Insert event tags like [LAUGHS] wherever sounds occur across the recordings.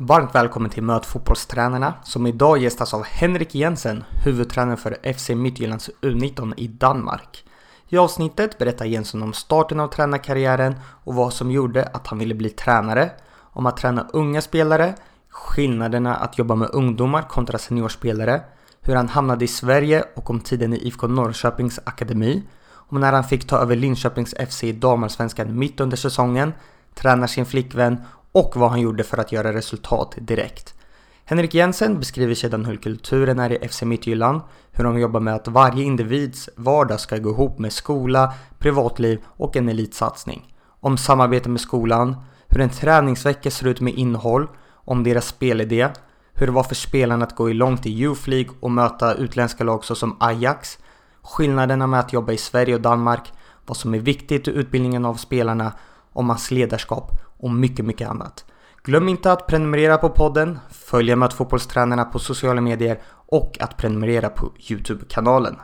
Varmt välkommen till Möt fotbollstränarna som idag gästas av Henrik Jensen, huvudtränare för FC Midtjyllands U19 i Danmark. I avsnittet berättar Jensen om starten av tränarkarriären och vad som gjorde att han ville bli tränare, om att träna unga spelare, skillnaderna att jobba med ungdomar kontra seniorspelare, hur han hamnade i Sverige och om tiden i IFK Norrköpings akademi, om när han fick ta över Linköpings FC i damallsvenskan mitt under säsongen, tränar sin flickvän och vad han gjorde för att göra resultat direkt. Henrik Jensen beskriver sedan hur kulturen är i FC Midtjylland, hur de jobbar med att varje individs vardag ska gå ihop med skola, privatliv och en elitsatsning. Om samarbete med skolan, hur en träningsvecka ser ut med innehåll, om deras spelidé, hur det var för spelarna att gå i långt i Youth League och möta utländska lag såsom Ajax, skillnaderna med att jobba i Sverige och Danmark, vad som är viktigt i utbildningen av spelarna, om hans ledarskap och mycket, mycket annat. Glöm inte att prenumerera på podden, följa med fotbollstränarna på sociala medier och att prenumerera på Youtube-kanalen.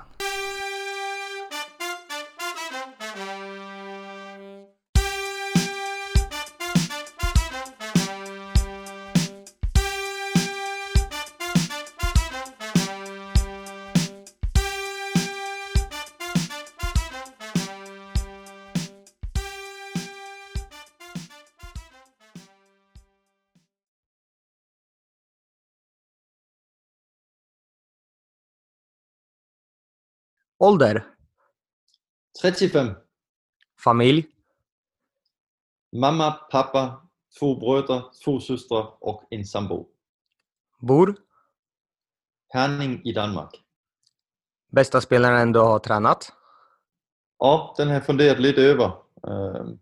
Ålder? 35. Familj? Mamma, pappa, två bröder, två systrar och en sambo. Bor? Herning i Danmark. Bästa spelaren du har tränat? Ja, den har jag funderat lite över. Ehm,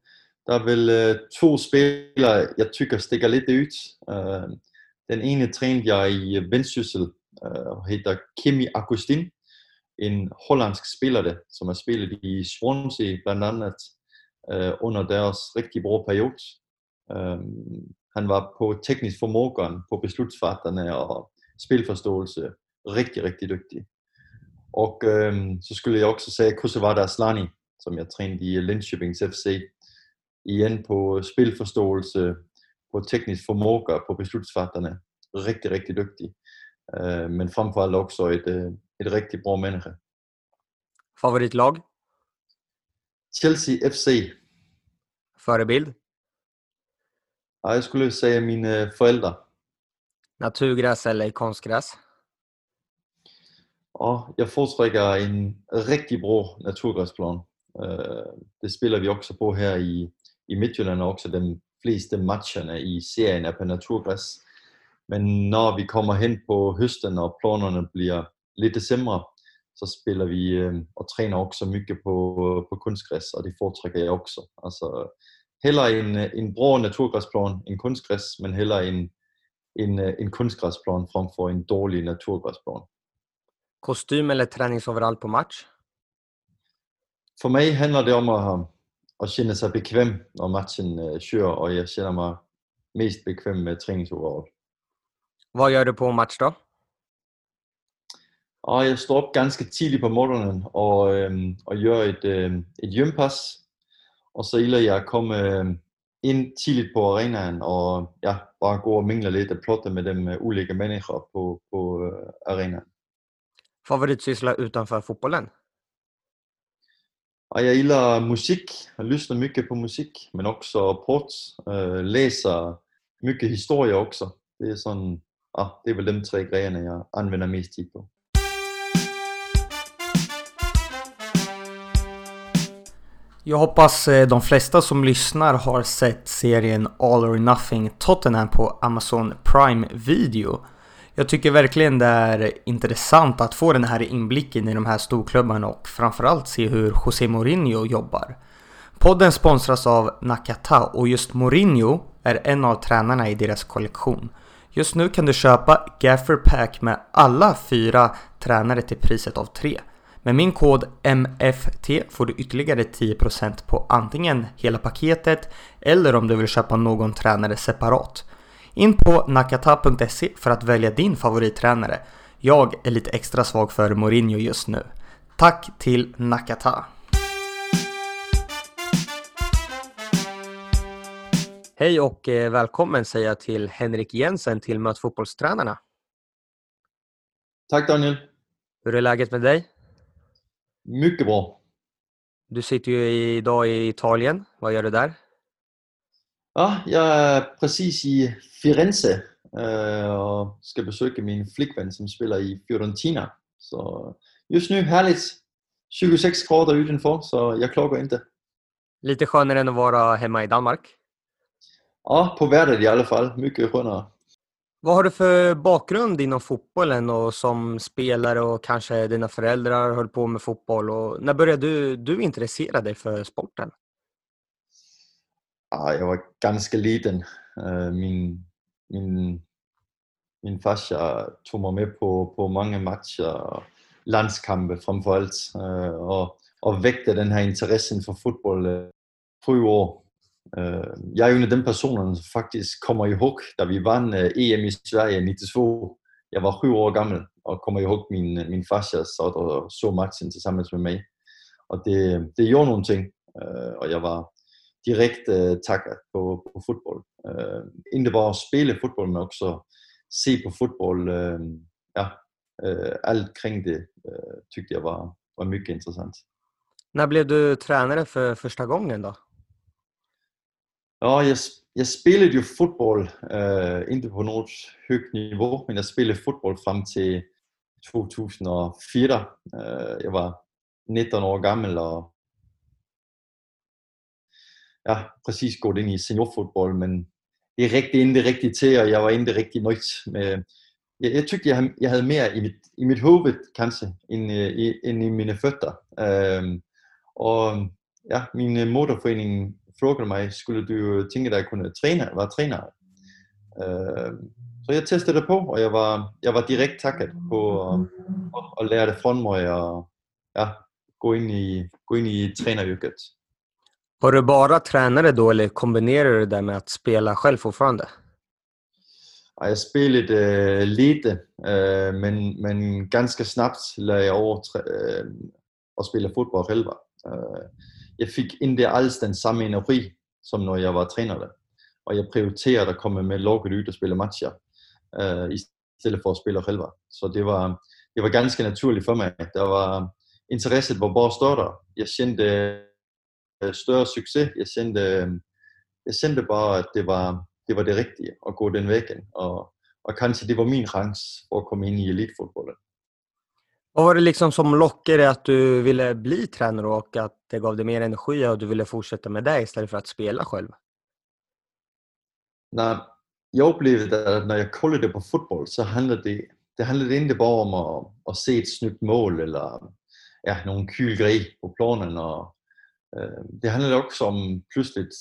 Det är väl eh, två spelare jag tycker sticker lite ut. Ehm, Den ene tränade jag i Vendsyssel och heter Kimi Agustin. En hollandsk spelare som har spelat i Swansea bland annat eh, øh, under deras rigtig gode periode. Ehm, Han var på teknisk förmågan, på beslutsfattande och spelförståelse riktigt, riktigt dygtig. Och ehm, så skulle jag också säga Kosovada Aslani som jag tränade i Linköpings FC. Igen på spelförståelse, på teknisk förmåga, på beslutsfattande. Riktigt, riktigt duktig. Eh, øh, Men framförallt också ett, et, øh, ett riktigt bra människa. Favoritlag? Chelsea FC. Förebild? Ja, jag skulle säga mina föräldrar. Naturgräs eller konstgräs? Ja, jag föredrar en riktigt bra naturgräsplan. Eh, Det spelar vi också på här i, i Midtjylland och också de flesta matcherna i serien är på naturgräs. Men när vi kommer hen på hösten och planerna blir lite sämre så spelar vi eh, och tränar också mycket på, på konstgräs och det föredrar jag också. Alltså, hellre en, en bra naturgräsplan än konstgräs men hellre en, en, en konstgräsplan framför en dålig naturgräsplan. Kostym eller träningsoverall på match? För mig handlar det om att, att känna sig bekväm när matchen eh, kör och jag känner mig mest bekväm med träningsoverall. Vad gör du på match då? Ja, jag står upp ganska tidigt på morgonen och, øhm, och gör ett, øhm, ett gympass. Och så gillar jag att komma øhm, in tidigt på arenan och ja, bara gå och mingla lite och prata med de øh, olika människor på, på øh, arenan. Favoritsyssla utanför fotbollen? Ja, jag gillar musik, jag lyssnar mycket på musik, men också port, äh, läser mycket historia också. Det är, sån, ja, det är väl de tre grejerna jag använder mest tid på. Jag hoppas eh, de flesta som lyssnar har sett serien All or Nothing Tottenham på Amazon Prime Video. Jag tycker verkligen det är intressant att få den här inblicken i de här storklubbarna och framförallt se hur José Mourinho jobbar. Podden sponsras av Nakata och just Mourinho är en av tränarna i deras kollektion. Just nu kan du köpa Gaffer Pack med alla fyra tränare till priset av tre. Med min kod MFT får du ytterligare 10% på antingen hela paketet eller om du vill köpa någon tränare separat. In på nakata.se för att välja din favorittränare. Jag är lite extra svag för Mourinho just nu. Tack till Nakata! Hej och eh, välkommen säger jag till Henrik Jensen till Möt fotbollstränarna. Tack Daniel. Hur är läget med dig? Mycket bra. Du sitter ju idag i Italien. Vad gör du där? Ja, jag är precis i Firenze øh, och ska besöka min flickvän som spelar i Fiorentina. Så just nu härligt. 26 grader utanför så jag klagar inte. Lite skönare än att vara hemma i Danmark. Ja, på vädret i alla fall. Mycket skönare. Vad har du för bakgrund inom fotbollen och som spelare och kanske dina föräldrar höll på med fotboll? Och när började du, du intressera dig för sporten? Ja, jag var ganska liten. Eh, min, min, min farsa tog mig med på, på många matcher och landskampe framför allt eh, och, och väckte den här intressen för fotboll sju år. Øh, jag är en af dem personer, som faktiskt kommer ihåg da vi vann øh, EM i Sverige 92. Jag var 7 år gammal och kommer ihåg min, øh, min farsa satt och så matchen tillsammans med mig. Och det, det gjorde någonting och jag var direkt äh, taggad på, på fotboll. ikke bare at spille fotboll men också se på fotboll. Äh, ja, äh, allt kring det äh, tyckte jag var, var mycket intressant. När blev du tränare för första gången då? Ja, jeg, jeg spillede jo fodbold, äh, ikke på noget højt niveau, men jeg spillede fodbold frem til 2004. Äh, øh, jeg var 19 år gammel og ja, præcis gået ind i seniorfodbold, men det er räckte inte riktigt til, og jeg var inte riktigt nöjd med jeg, jeg tykte, jeg, jeg havde mere i mit, i mit huvud end, än i, end i mine fødder. Ähm, og ja, min moderforening frågade mig, skulle du tänka dig att kunna träna, vara tränare? Ähm, så jag testade på och jag var, jag var direkt taggad på att, att lära från mig och ja, gå in i, gå in i tränaryrket. Var du bara tränare då eller kombinerar du det med att spela själv fortfarande? Ja, jag spelade äh, lite, äh, men, men ganska snabbt lade jag över äh, att spela fotboll själv. Øh, jeg jag fick alls den samme energi som när jag var tränare. Och jag prioriterade att komma med lukket ud og spela matcher øh, äh, istället för att spela selv. Så det var, det var ganska naturligt för mig. Det var, intresset var bara øh, större. Jag kände större succes. Jag kände, jag kände bara att det var, det var det riktiga att gå den vägen. Och, och kanske det var min chans for att komma in i elitfotbollen. Vad var det liksom som lockade att du ville bli tränare och att det gav dig mer energi och du ville fortsätta med det istället för att spela själv? När jag upplevde att när jag kollade på fotboll så handlade det, det handlade inte bara om att, att se ett snyggt mål eller ja, någon kul grej på planen. Och, eh, det handlade också om plötsligt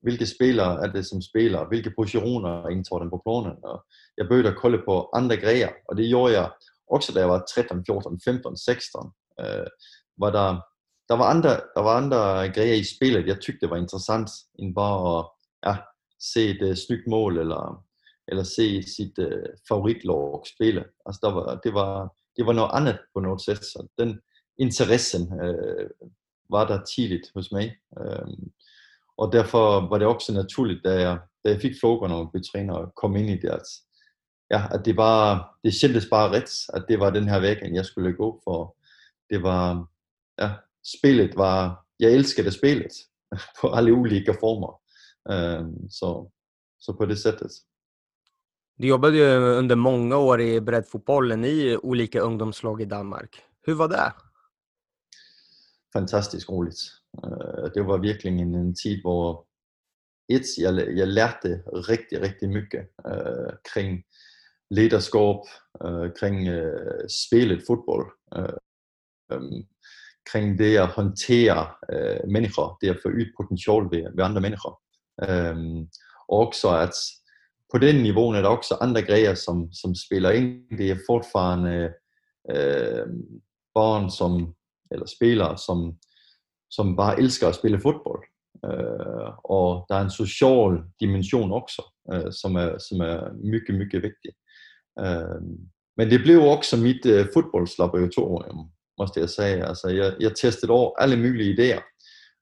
vilka spelare är det som spelar, vilka positioner intar den på planen. Och jag började kolla på andra grejer och det gjorde jag också när jag var 13, 14, 15, 16. Øh, var der, der, var andre, der var andre grejer i spelet, jeg tyckte var intressant, end bare at ja, se et øh, uh, snygt mål, eller, eller se sit uh, favoritlag spille. Altså, der var, det, var, det var noget andet på noget sæt, så den interessen uh, var der tidligt hos mig. Uh, og derfor var det også naturligt, da jeg, da jeg fik frågan og blev træner og kom ind i det, at ja, att det var, det kändes bara rätt att det var den här vägen jag skulle gå för det var, ja, spelet var, jag älskade spelet [LAUGHS] på alla olika former. Um, så, så på det sättet. Du jobbade ju under många år i breddfotbollen i olika ungdomslag i Danmark. Hur var det? Fantastiskt roligt. Uh, det var verkligen en tid hvor ett, jag, jag lärde riktigt, riktigt mycket uh, kring lederskab øh, kring øh, spelet fodbold, øh, øh, kring det at håndtere øh, mennesker, det at få ud potentiale ved, ved andre mennesker. Øh, og også at på den niveau er der også andre grejer, som, som spiller ind. Det er fortfarande øh, børn, som, eller spillere, som, som bare elsker at spille fodbold. Øh, og der er en social dimension også, øh, som, er, som er mycket, mycket vigtig. Øhm, men det blev også mit øh, uh, fodboldslaboratorium, øh, måste jeg sige. Altså, jeg, jeg testede over alle mulige idéer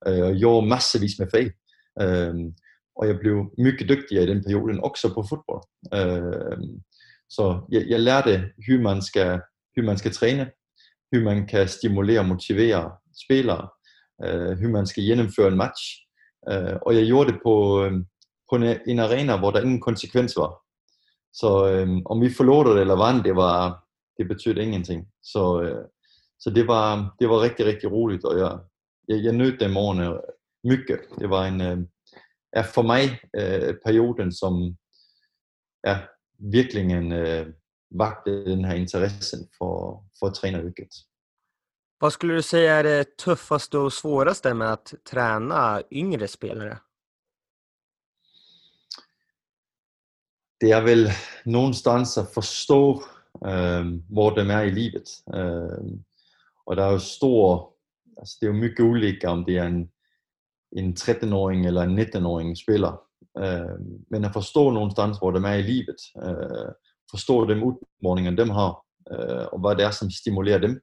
øh, och gjorde massevis med fel. Øhm, og jeg blev mycket dygtigere i den perioden, også på fodbold. Øh, så jeg, jeg lærte, hvordan man, skal, hvordan man skal træne, hvordan man kan stimulere og motivere spillere, øh, hvordan man skal gennemføre en match. Øh, og jeg gjorde det på, øh, på en, en arena, hvor der ingen konsekvens var. Så øh, om vi forlod det eller vandt, det, var, det betød ingenting. Så, øh, så det, var, det var rigtig, rigtig roligt, og jeg, jeg, jeg nød dem årene mycket. Det var en, øh, er for mig øh, perioden, som ja, virkelig en, øh, vagte den här intressen för, för tränaryrket. Vad skulle du säga är det tuffaste och svåraste med att träna yngre spelare? Det är väl någonstans at förstå øh, hvor de är i livet. Øh, och der er jo stor, alltså det är mycket olika om det är en, en 13-åring eller en 19-åring spelar. Øh, men att förstå någonstans hvor de är i livet øh, forstå de udfordringer, de har, øh, og hvad det er, som stimulerer dem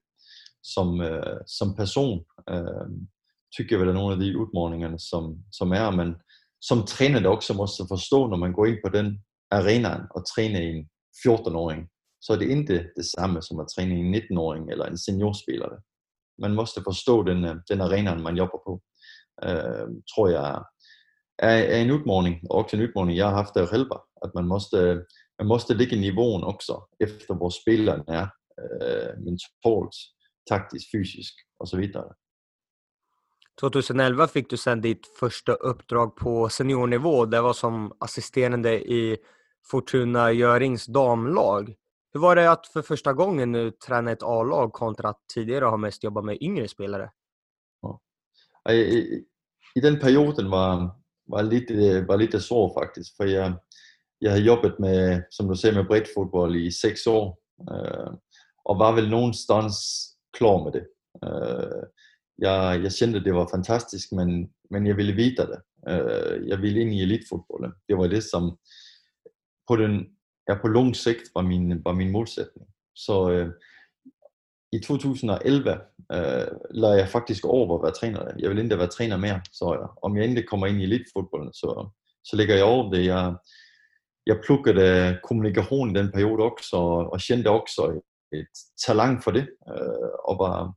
som, øh, som person, øh, tykker jeg vel er nogle af de udfordringerne, som, som er, men som træner det også måste forstå, når man går ind på den arenaen og træne en 14-åring, så er det ikke det samme som at træne en 19-åring eller en seniorspiller. Man måste forstå den, øh, den arena, man jobber på. Øh, tror jeg er, er en udfordring, og også en udfordring, jeg har haft der selv, at man måste øh, man måste ligga i nivån också efter hvor spilleren er, eh, mentalt, taktiskt, fysiskt och så vidare. 2011 fick du sedan ditt första uppdrag på seniornivå. Det var som assisterande i Fortuna Görings damlag. Hur var det att för första gången nu träna ett A-lag kontra att tidigare ha mest jobbat med yngre spelare? Ja. I, i, I, den perioden var, var, lite, var lite svår faktiskt. För jag, jeg havde jobbet med, som du ser, med bredt fodbold i seks år, eh, øh, og var vel nogenstans klar med det. Eh, øh, jeg, jeg kendte, det var fantastisk, men, men jeg ville vide det. Eh, øh, jeg ville ind i elitfotbollen. Det var det, som på, den, ja, på lang sigt var min, var min målsætning. Så øh, i 2011 øh, lader jeg faktisk over at være træner. Jeg vil ikke være træner mere, så jeg, om jeg endelig kommer ind i elitfodbolden, så, så ligger jeg over det. Jeg, jeg plukkede øh, kommunikation i den periode også, og, og kendte også et talent for det, øh, og var,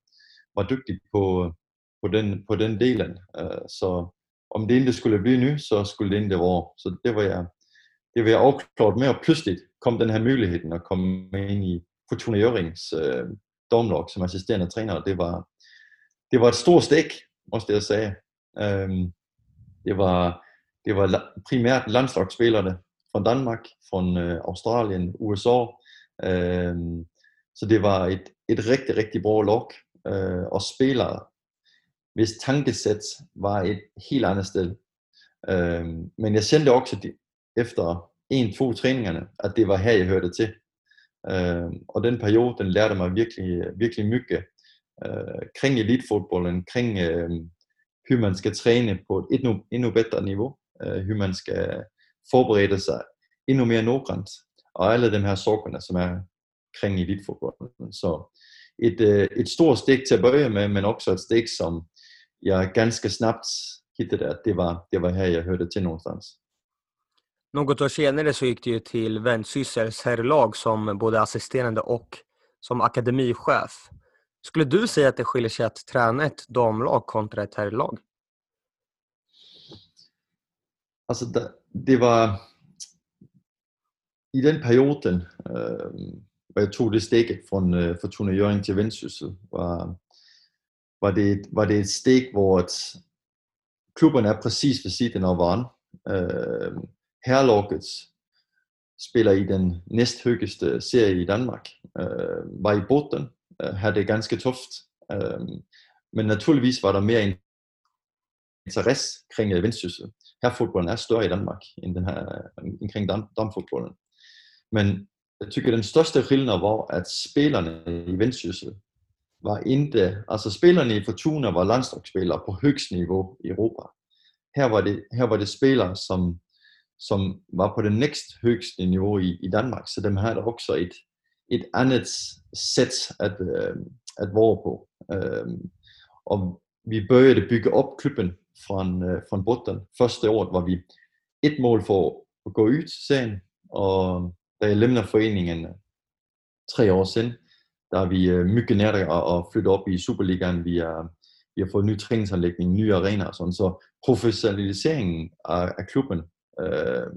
var dygtig på, på, den, på den delen. Øh, så om det endelig skulle blive ny, så skulle det endelig være. Så det var jeg, det var jeg afklaret med, og pludselig kom den her muligheden at komme ind i Fortuna Jørgens øh, domlok som assisterende træner. Det var, det var et stort stik, også det jeg sagde. Øhm, det var, det var primært landslagsspillerne, fra Danmark, fra øh, Australien, USA. Øhm, så det var et, et rigtig, rigtig bra lok, øh, og spillere, hvis tankesæt var et helt andet sted. Øhm, men jeg sendte også de, efter en-to træningerne, at det var her, jeg hørte til. Øh, og den periode, den lærte mig virkelig, virkelig mycket øh, kring elitefodbolden, kring øh, hur man skal træne på et endnu, endnu bedre niveau, øh, hur man skal forberede sig endnu mere noggrant, og alle de her sorgerne, som er kring elitefodbolden. Så et, øh, et stort stik til at bøje med, men også et stik, som jeg ganska snabbt hittade att det var, det var här jag hörde till någonstans. Något år senare så gick det ju till Ventsyssels herrlag som både assisterande och som akademichef. Skulle du säga att det skiljer sig att träna ett damlag kontra ett herrlag? Alltså det, det var i den perioden, øh, hvor jeg tog det stik fra øh, eh, Fortuna Jørgen til Vendsyssel, var, var, det, var det et stik, hvor et, klubberne er præcis ved siden af hverandre. Øh, Herlokket spiller i den næsthøjeste serie i Danmark, øh, var i båten, øh, havde det ganske tufft. Øh, men naturligvis var der mere interesse kring øh, Vendsyssel. Her fodbolden er større i Danmark end den her, øh, omkring damfodbolden. Men jeg tycker den største skillnad var, at spillerne i Vendsyssel var inte, altså spillerne i Fortuna var landslagsspillere på højst niveau i Europa. Her var det, her var det spillere, som, som var på det næst højeste niveau i, i Danmark, så dem havde også et, et andet sæt at, øh, at være på. Øh, og vi begyndte bygge op klubben fra, øh, fra botten. Første år var vi et mål for at gå ud serien, og da jeg lemner foreningen tre år siden, der er vi øh, mygge nær at flytte op i Superligaen. Vi, er, vi har fået ny træningsanlægning, nye arenaer og sådan. Så professionaliseringen af, af klubben øh,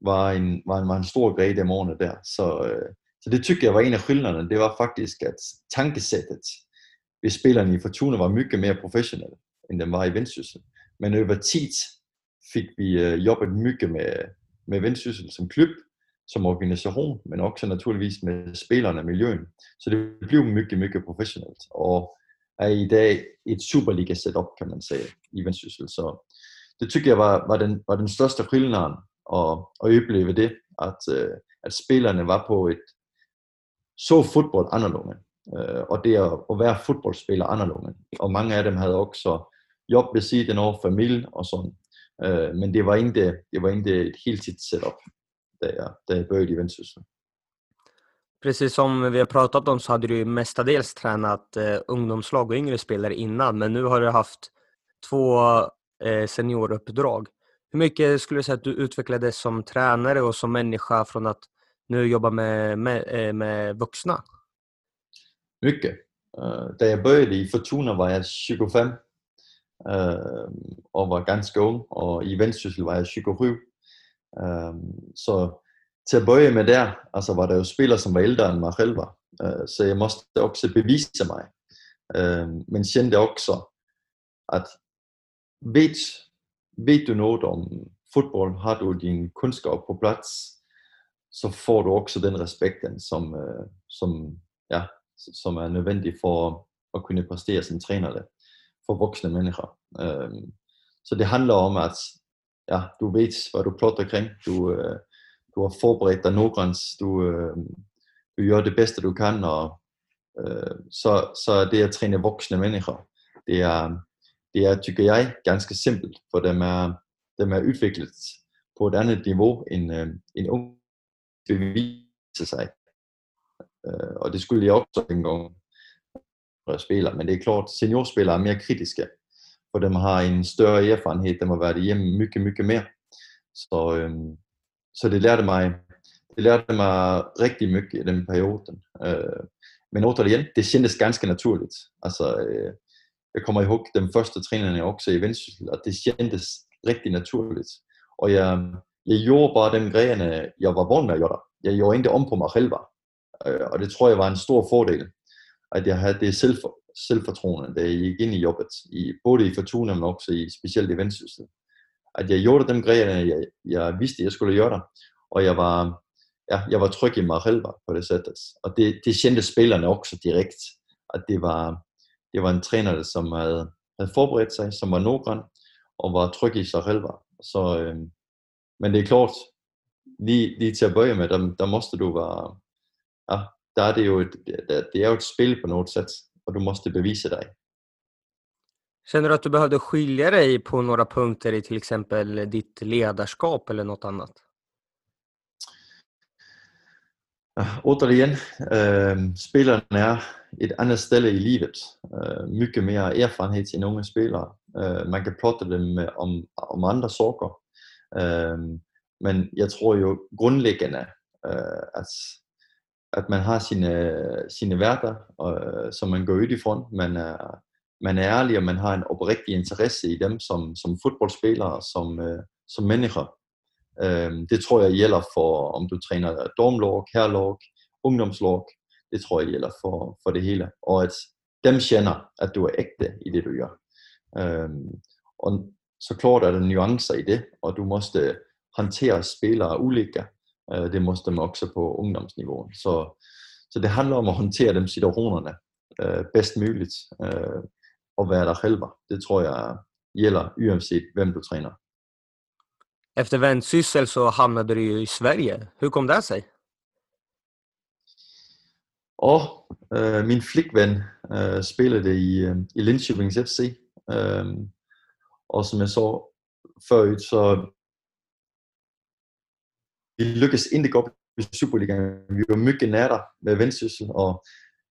var, en, var, en, var en stor grej de årene der. Så, øh, så det tykker jeg var en af skillnaderne. Det var faktisk, at tankesættet ved spillerne i Fortuna var mycket mere professionelle, end den var i Vendsyssel. Men over tid fik vi øh, jobbet mygge med, med Vendsyssel som klub, som organisation, men også naturligvis med spillerne og miljøen. Så det blev mycket, mygge professionelt, og er i dag et Superliga setup, kan man sige, i Vendsyssel. Så det tykker jeg var, var, den, var den største skillnaden at, at opleve det, at, att at spillerne var på et så fodbold anderledes. Och og det at, at være fodboldspiller anderledes. Og mange af dem havde også job ved siden af familie og sådan. Øh, men det var ikke, det var ikke et helt setup da jag, da jag började i Vendsyssel. Precis som vi har pratat om så hade du mestadels tränat eh, ungdomslag och yngre spelare innan, men nu har du haft två Eh, senioruppdrag. Hur mycket skulle du säga att du utvecklades som tränare och som människa från att nu jobba med, med, eh, med vuxna? Mycket. Uh, da jag började i Fortuna var jag 25 uh, och var ganska ung och i Vendsyssel var jag 27. Uh, så til at börja med der, altså var der jo spillere, som var ældre end mig selv var. Uh, så jeg måste også bevise mig. Uh, men kände också, at ved, ved du noget om fodbold, har du din kunskap på plads, så får du også den respekten, som, øh, som, ja, som er nødvendig for at kunne præstere som træner det for voksne mennesker. Uh, så det handler om, at ja, du ved, hvad du plotter kring. Du, øh, du har forberedt dig noggræns. Du, øh, du gør det bedste, du kan, og øh, så, så det at træne voksne mennesker, det er, det er, tykker jeg, ganske simpelt, for dem er, dem er udviklet på et andet niveau end øh, en ung beviser sig. Øh, og det skulle jeg også en gang øh, spiller, men det er klart, seniorspillere er mere kritiske for dem har en større erfarenhed, dem har været hjemme mycket, mycket mere. Så, øh, så det lærte mig, det lærte mig rigtig mycket i den perioden. Øh, men återigen, det kändes ganske naturligt. Altså, øh, jag kommer ihåg den första træning, jeg också i Vendsyssel, og det kändes riktigt naturligt. Och jag, jag gjorde bare de grejerna jag var van med att göra. Jag gjorde ikke om på mig selv. Øh, og och det tror jag var en stor fördel, att jag hade det selv, selvfortroende, da jeg gik ind i jobbet, i, både i Fortuna, men også i specielt i Vendsyssel. At jeg gjorde dem grejer, jeg, jeg vidste, jeg skulle gøre, og jeg var, ja, jeg var tryg i mig selv på det sættet. Og det, det kendte spillerne også direkt, at det var, det var en træner, som havde, havde forberedt sig, som var nogren, og var tryg i sig selv. Så, øh, men det er klart, lige, lige til at bøje med, der, der måste du være, ja, der er det jo et, det er jo et spil på noget sæt, och du måste bevisa dig. Känner du att du behövde skilja dig på några punkter i till exempel ditt ledarskap eller något annat? Återigen, äh, spelarna är et andet sted i livet. Øh, äh, mycket mer erfarenhet til unge spelare. Äh, øh, man kan prata dem om, om andra saker. Äh, øh, men jag tror ju grundläggande att at man har sine, sine værter, øh, som man går ud front Man er, man er ærlig, og man har en oprigtig interesse i dem som, som fodboldspillere, som, øh, som mennesker. Øh, det tror jeg gælder for, om du træner domlog, herlog, ungdomslog. Det tror jeg gælder for, for det hele. Og at dem kender, at du er ægte i det, du gør. Øhm, og så klart er der nuancer i det, og du måste håndtere spillere ulike. Øh, det måste man også på ungdomsnivå. Så, så det handlar om at hantera de situationerna øh, bedst möjligt øh, og vara där selv. Det tror jag gäller uanset vem du tränar. Efter Vendsyssel så hamnade du ju i Sverige. Hur kom det sig? Og øh, min flikven øh, spiller det i, øh, i Linköpings FC. Øh, og som jeg sa förut så vi lykkedes ikke godt i Superligaen. Vi var mycket nära med Vendsyssel, og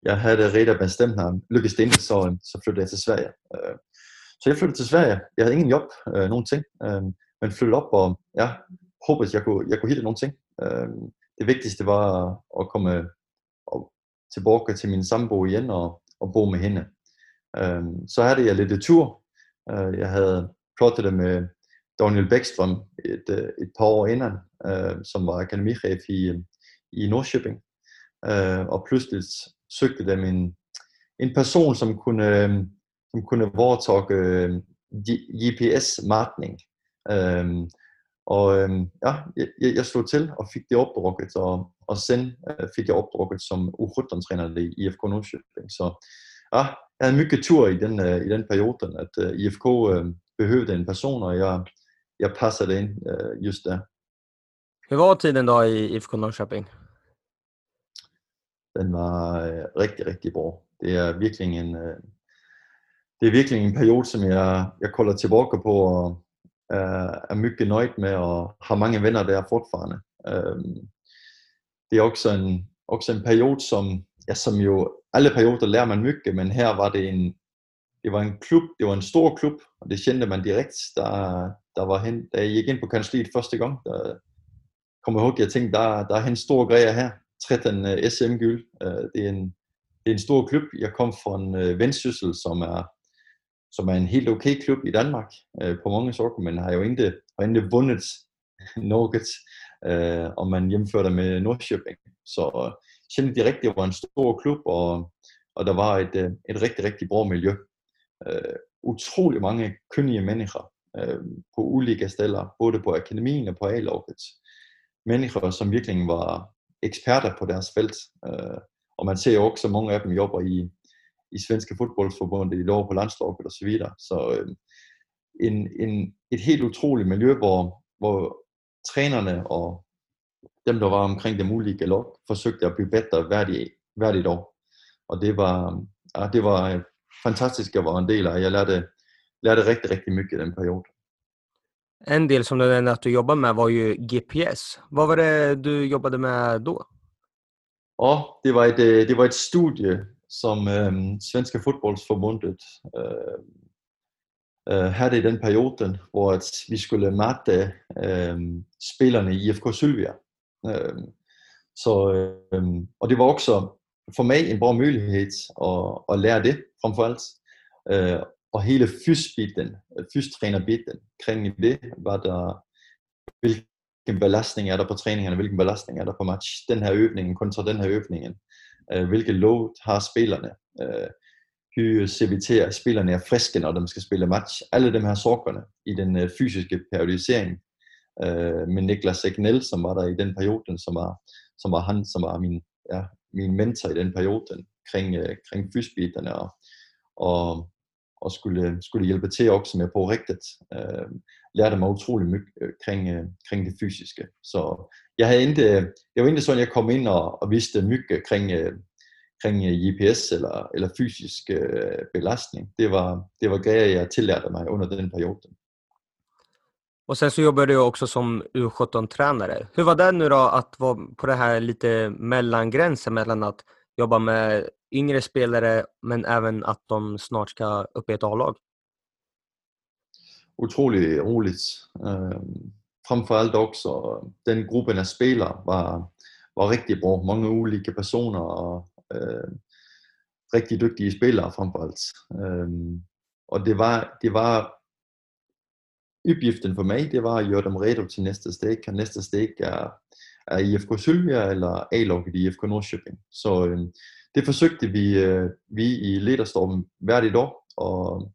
jeg havde rigtig bestemt, når lykkedes det ikke, så, øh, så flyttede jeg til Sverige. Øh, så jeg flyttede til Sverige. Jeg havde ingen job, øh, nogen ting. Øh, men flyttede op og ja, håbede, at jeg kunne, jeg kunne hitte nogle ting. Øh, det vigtigste var at komme øh, og tilbage til min sambo igen og, og bo med hende. Øh, så havde jeg lidt tur. Øh, jeg havde plottet det med Daniel Bækstrøm et, øh, et par år inden, øh, som var akademichef i, øh, i Nordsjøbing. Øh, og pludselig søgte dem en, en person, som kunne, øh, som kunne vortokke øh, GPS-matning. Øh, og øh, ja, jeg, jeg slog til og fik det opdrukket, og, og sen øh, fik jeg opdrukket som U17-træner i IFK Nordsjøbing. Så ja, jeg havde mye tur i den, øh, i den periode, at øh, IFK øh, behøvede en person, og jeg, jeg passade in øh, just der. Hur var tiden då i IFK Norrköping? Den var øh, rigtig, rigtig bra. Det er virkelig en, øh, det er virkelig en periode, som jeg, jeg kolder tilbage på og er, er mycket nöjd med og har mange venner der fortfarande. Um, det er også en, også en periode, som, ja, som jo alle perioder lærer man mycket, men her var det en, det var en klub, det var en stor klub, og det kendte man direkte, der, der var hen, da jeg gik ind på kansliet første gang, der kom jeg ihåg, jeg tænkte, der, der er en stor grejer her, 13 uh, øh, SM-gyld, uh, øh, det, er en, det er en stor klub, jeg kom fra en uh, vendsyssel, som er, som er en helt okay klub i Danmark, uh, på mange sorger, men har jo ikke, har ikke vundet [LAUGHS] noget, øh, og man hjemførte med Nordsjøbing. Så øh, Sjælland direkte, var en stor klub, og, og der var et, øh, et rigtig, rigtig bra miljø øh, utrolig mange kyndige mennesker øh, på ulike steder, både på akademien og på A-laget. Mennesker, som virkelig var eksperter på deres felt. Øh, og man ser jo også, at mange af dem jobber i, i Svenske Fodboldforbundet, i lov på landslaget og så videre. Så øh, en, en, et helt utroligt miljø, hvor, hvor trænerne og dem, der var omkring det mulige galop, forsøgte at blive bedre hvert, hvert et år. Og det var, ja, det var fantastisk att vara en del av. Jag lärde, lärde riktigt, riktigt mycket den perioden. En del som du nämnde att du jobbade med var ju GPS. Vad var det du jobbade med då? Ja, det var ett, øh, det var ett studie som um, Svenska fotbollsförbundet Øh, uh, uh, hade i den perioden, hvor at vi skulle matte um, øh, spillerne i IFK Sylvia. Um, så, um, og det var også for mig en bra mulighed at, at lære det frem alt. Øh, og hele fysbiten, fystrænerbiten kring det, var der, hvilken belastning er der på træningerne, hvilken belastning er der på match, den her øvning kontra den her øvning, øh, hvilket load har spillerne, øh, hur ser vi til, at spillerne er friske, når de skal spille match. Alle de her sakerna i den øh, fysiske periodisering øh, med Niklas Egnell, som var der i den perioden, som var, som var han, som var min, ja, min mentor i den perioden, kring, øh, kring fysbiterne og, og, og skulle, skulle hjælpe til også med på rigtigt. Øh, lærte mig utrolig mycket øh, kring, øh, kring det fysiske. Så jeg havde ikke, det var ikke sådan, jeg kom ind og, og vidste mycket kring, øh, kring øh, GPS eller, eller fysisk øh, belastning. Det var, det var grejer, jag tillärde mig under den perioden. Och sen så jobbar du också som U17-tränare. Hur var det nu då att vara på det här lite mellangränsen mellan att jobba med yngre spelare men även att de snart ska upp i ett A-lag? Otroligt roligt. Uh, framförallt också den gruppen av spelare var, var riktigt bra. Många olika personer och Øh, uh, riktigt duktiga spelare framförallt. Um, øh, og det var, det var uppgiften for mig, det var at gøre dem redo til næste steg. Nästa steg er, er IFK Sylvia eller A-laget i IFK Norrköping. Så øh, det forsøgte vi, øh, vi i Lederstormen hvert et år, og,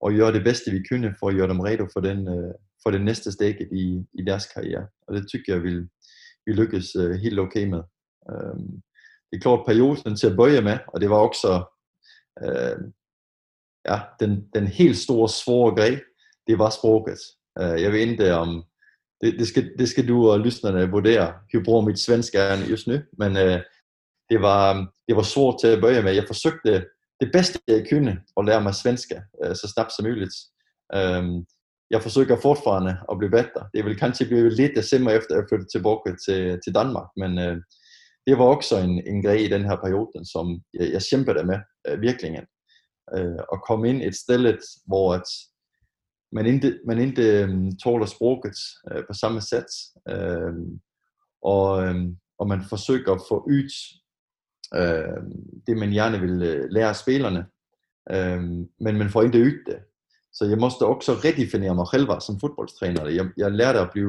og gøre det bedste vi kunne for at gøre dem redo for den, øh, for det næste steg i, i deres karriere. Og det tykker jeg, vi, vi lykkedes øh, helt okay med. Øhm, det klart perioden til at bøje med, og det var også øh, ja, den, den helt store, svåre grej, det var sproget. Øh, jeg ved ikke om, det, det, skal, det skal du og lytterne vurdere, hvor bra mit svensk er just nu, men øh, det var, det var svårt til at bøje med. Jeg forsøgte det bedste jeg kunne at lære mig svenska øh, så snabbt som muligt. Um, jeg forsøger fortfarande at blive bedre. Det vil kanskje blive lidt simmer efter jeg flyttede tilbage til, til Danmark, men uh, det var også en, en grej i den her periode, som jeg, jeg kæmpede med uh, virkelig. Uh, at komme ind et sted, hvor at man inte, man inte um, øh, tåler språket uh, på samme sæt. Uh, og, um, og man forsøger at få ud uh, det, man gerne vil uh, lære spillerne, uh, men man får ikke ud det. Så jeg måste också redefinere mig selv som fotbollstränare. Jag, jag lärde att bli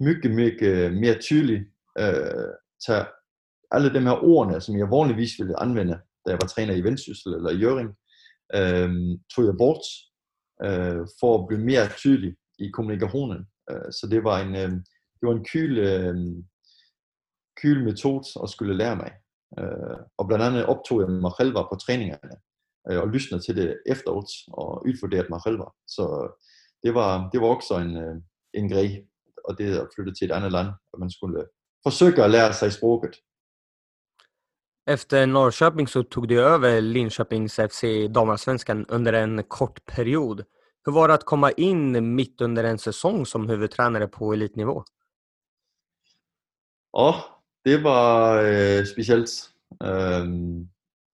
mycket, mycket mer tydlig. Uh, tage alle de her ordene, som jeg vanligvis ville anvende, da jeg var træner i Vendsyssel eller i Jøring, øh, tog jeg bort øh, for at blive mere tydelig i kommunikationen. Øh, så det var en, øh, det var en kyl, øh, kyl metode at skulle lære mig. Øh, og blandt andet optog jeg mig selv på træningerne øh, og lyttede til det efteråt og udvurderede mig selv. Så det var, det var også en, øh, en grej, og det at flytte til et andet land, at man skulle forsøge at lære sig sproget. Efter Norrköping så tog du över Linköpings FC damallsvenskan under en kort period. Hur var det att komma in mitt under en säsong som huvudtränare på elitnivå? Ja, det var eh, øh, specielt. Um, ehm,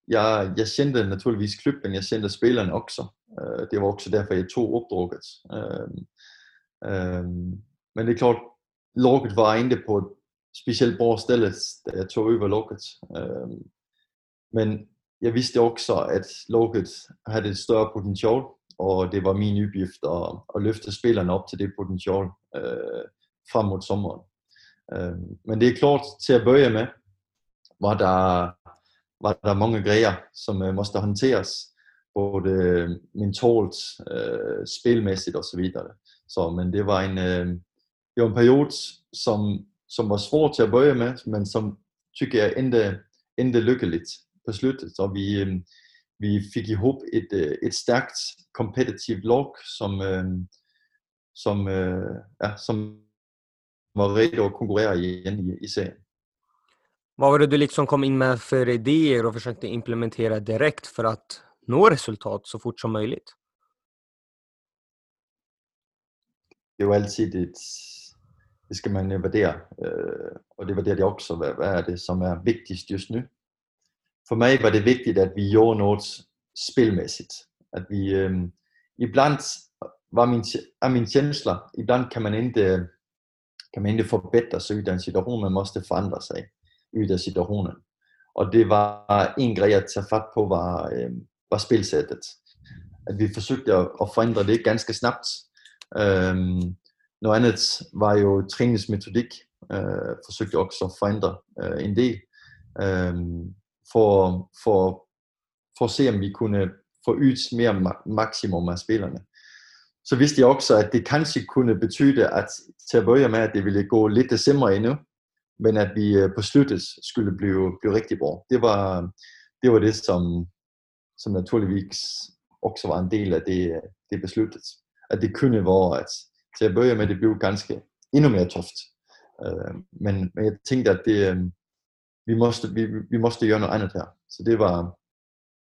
jeg, jeg kände naturligvis klubben, jeg kände spelarna också. Uh, eh, det var också därför jag tog uppdraget. Um, ehm, um, ehm, men det är klart, laget var inte på ett specielt bra ställe da jeg tog over laget. Um, øhm, men jeg vidste også, at laget havde et større potential, og det var min uppgift at, at løfte spillerne op til det potential eh, øh, frem mod sommeren. Um, men det er klart, til at bøje med, var der, var der mange grejer, som øh, måste håndteres, både øh, mentalt, øh, spilmæssigt osv. så. Så, men det var en, øh, det var en periode, som som var svår til at bøje med, men som tycker jeg endte, endte lykkeligt på slutet. Så vi, øh, vi fik ihop et, øh, et stærkt kompetitivt lag, som, øh, som, ja, som var redo att konkurrera igen i, i serien. Vad var det du liksom kom in med för idéer och försökte implementera direkt för att nå resultat så fort som möjligt? Det var alltid ett det skal man øh, vurdere, øh, og det vurderede jeg også, hvad, hvad er det, som er vigtigst just nu. For mig var det vigtigt, at vi gjorde noget spilmæssigt. At vi, øh, iblandt var min, er min känsla, ibland kan man inte, øh, kan man inte förbättra sig ud den situationen, situation, man måste forandre sig ud den situationen. Og det var en grej at tage fat på, var, øh, var spilsættet. At vi forsøgte at, at forandre det ganske snabbt. Øh, noget andet var jo træningsmetodik. Øh, forsøgte også at forandre øh, en del. Øh, for, for, for at se, om vi kunne få ydt mere ma- maksimum af spillerne. Så vidste jeg også, at det kanskje kunne betyde, at til at bøje med, at det ville gå lidt december endnu, men at vi øh, på slutet skulle blive, blive rigtig bra. Det var det, var det som, som naturligvis også var en del af det, øh, det besluttet. At det kunne være, at til at börja med, det blev ganske endnu mere tufft. Øh, men, men jeg tænkte, at det, øh, vi, måste, vi, vi måste gøre noget andet her. Så det var,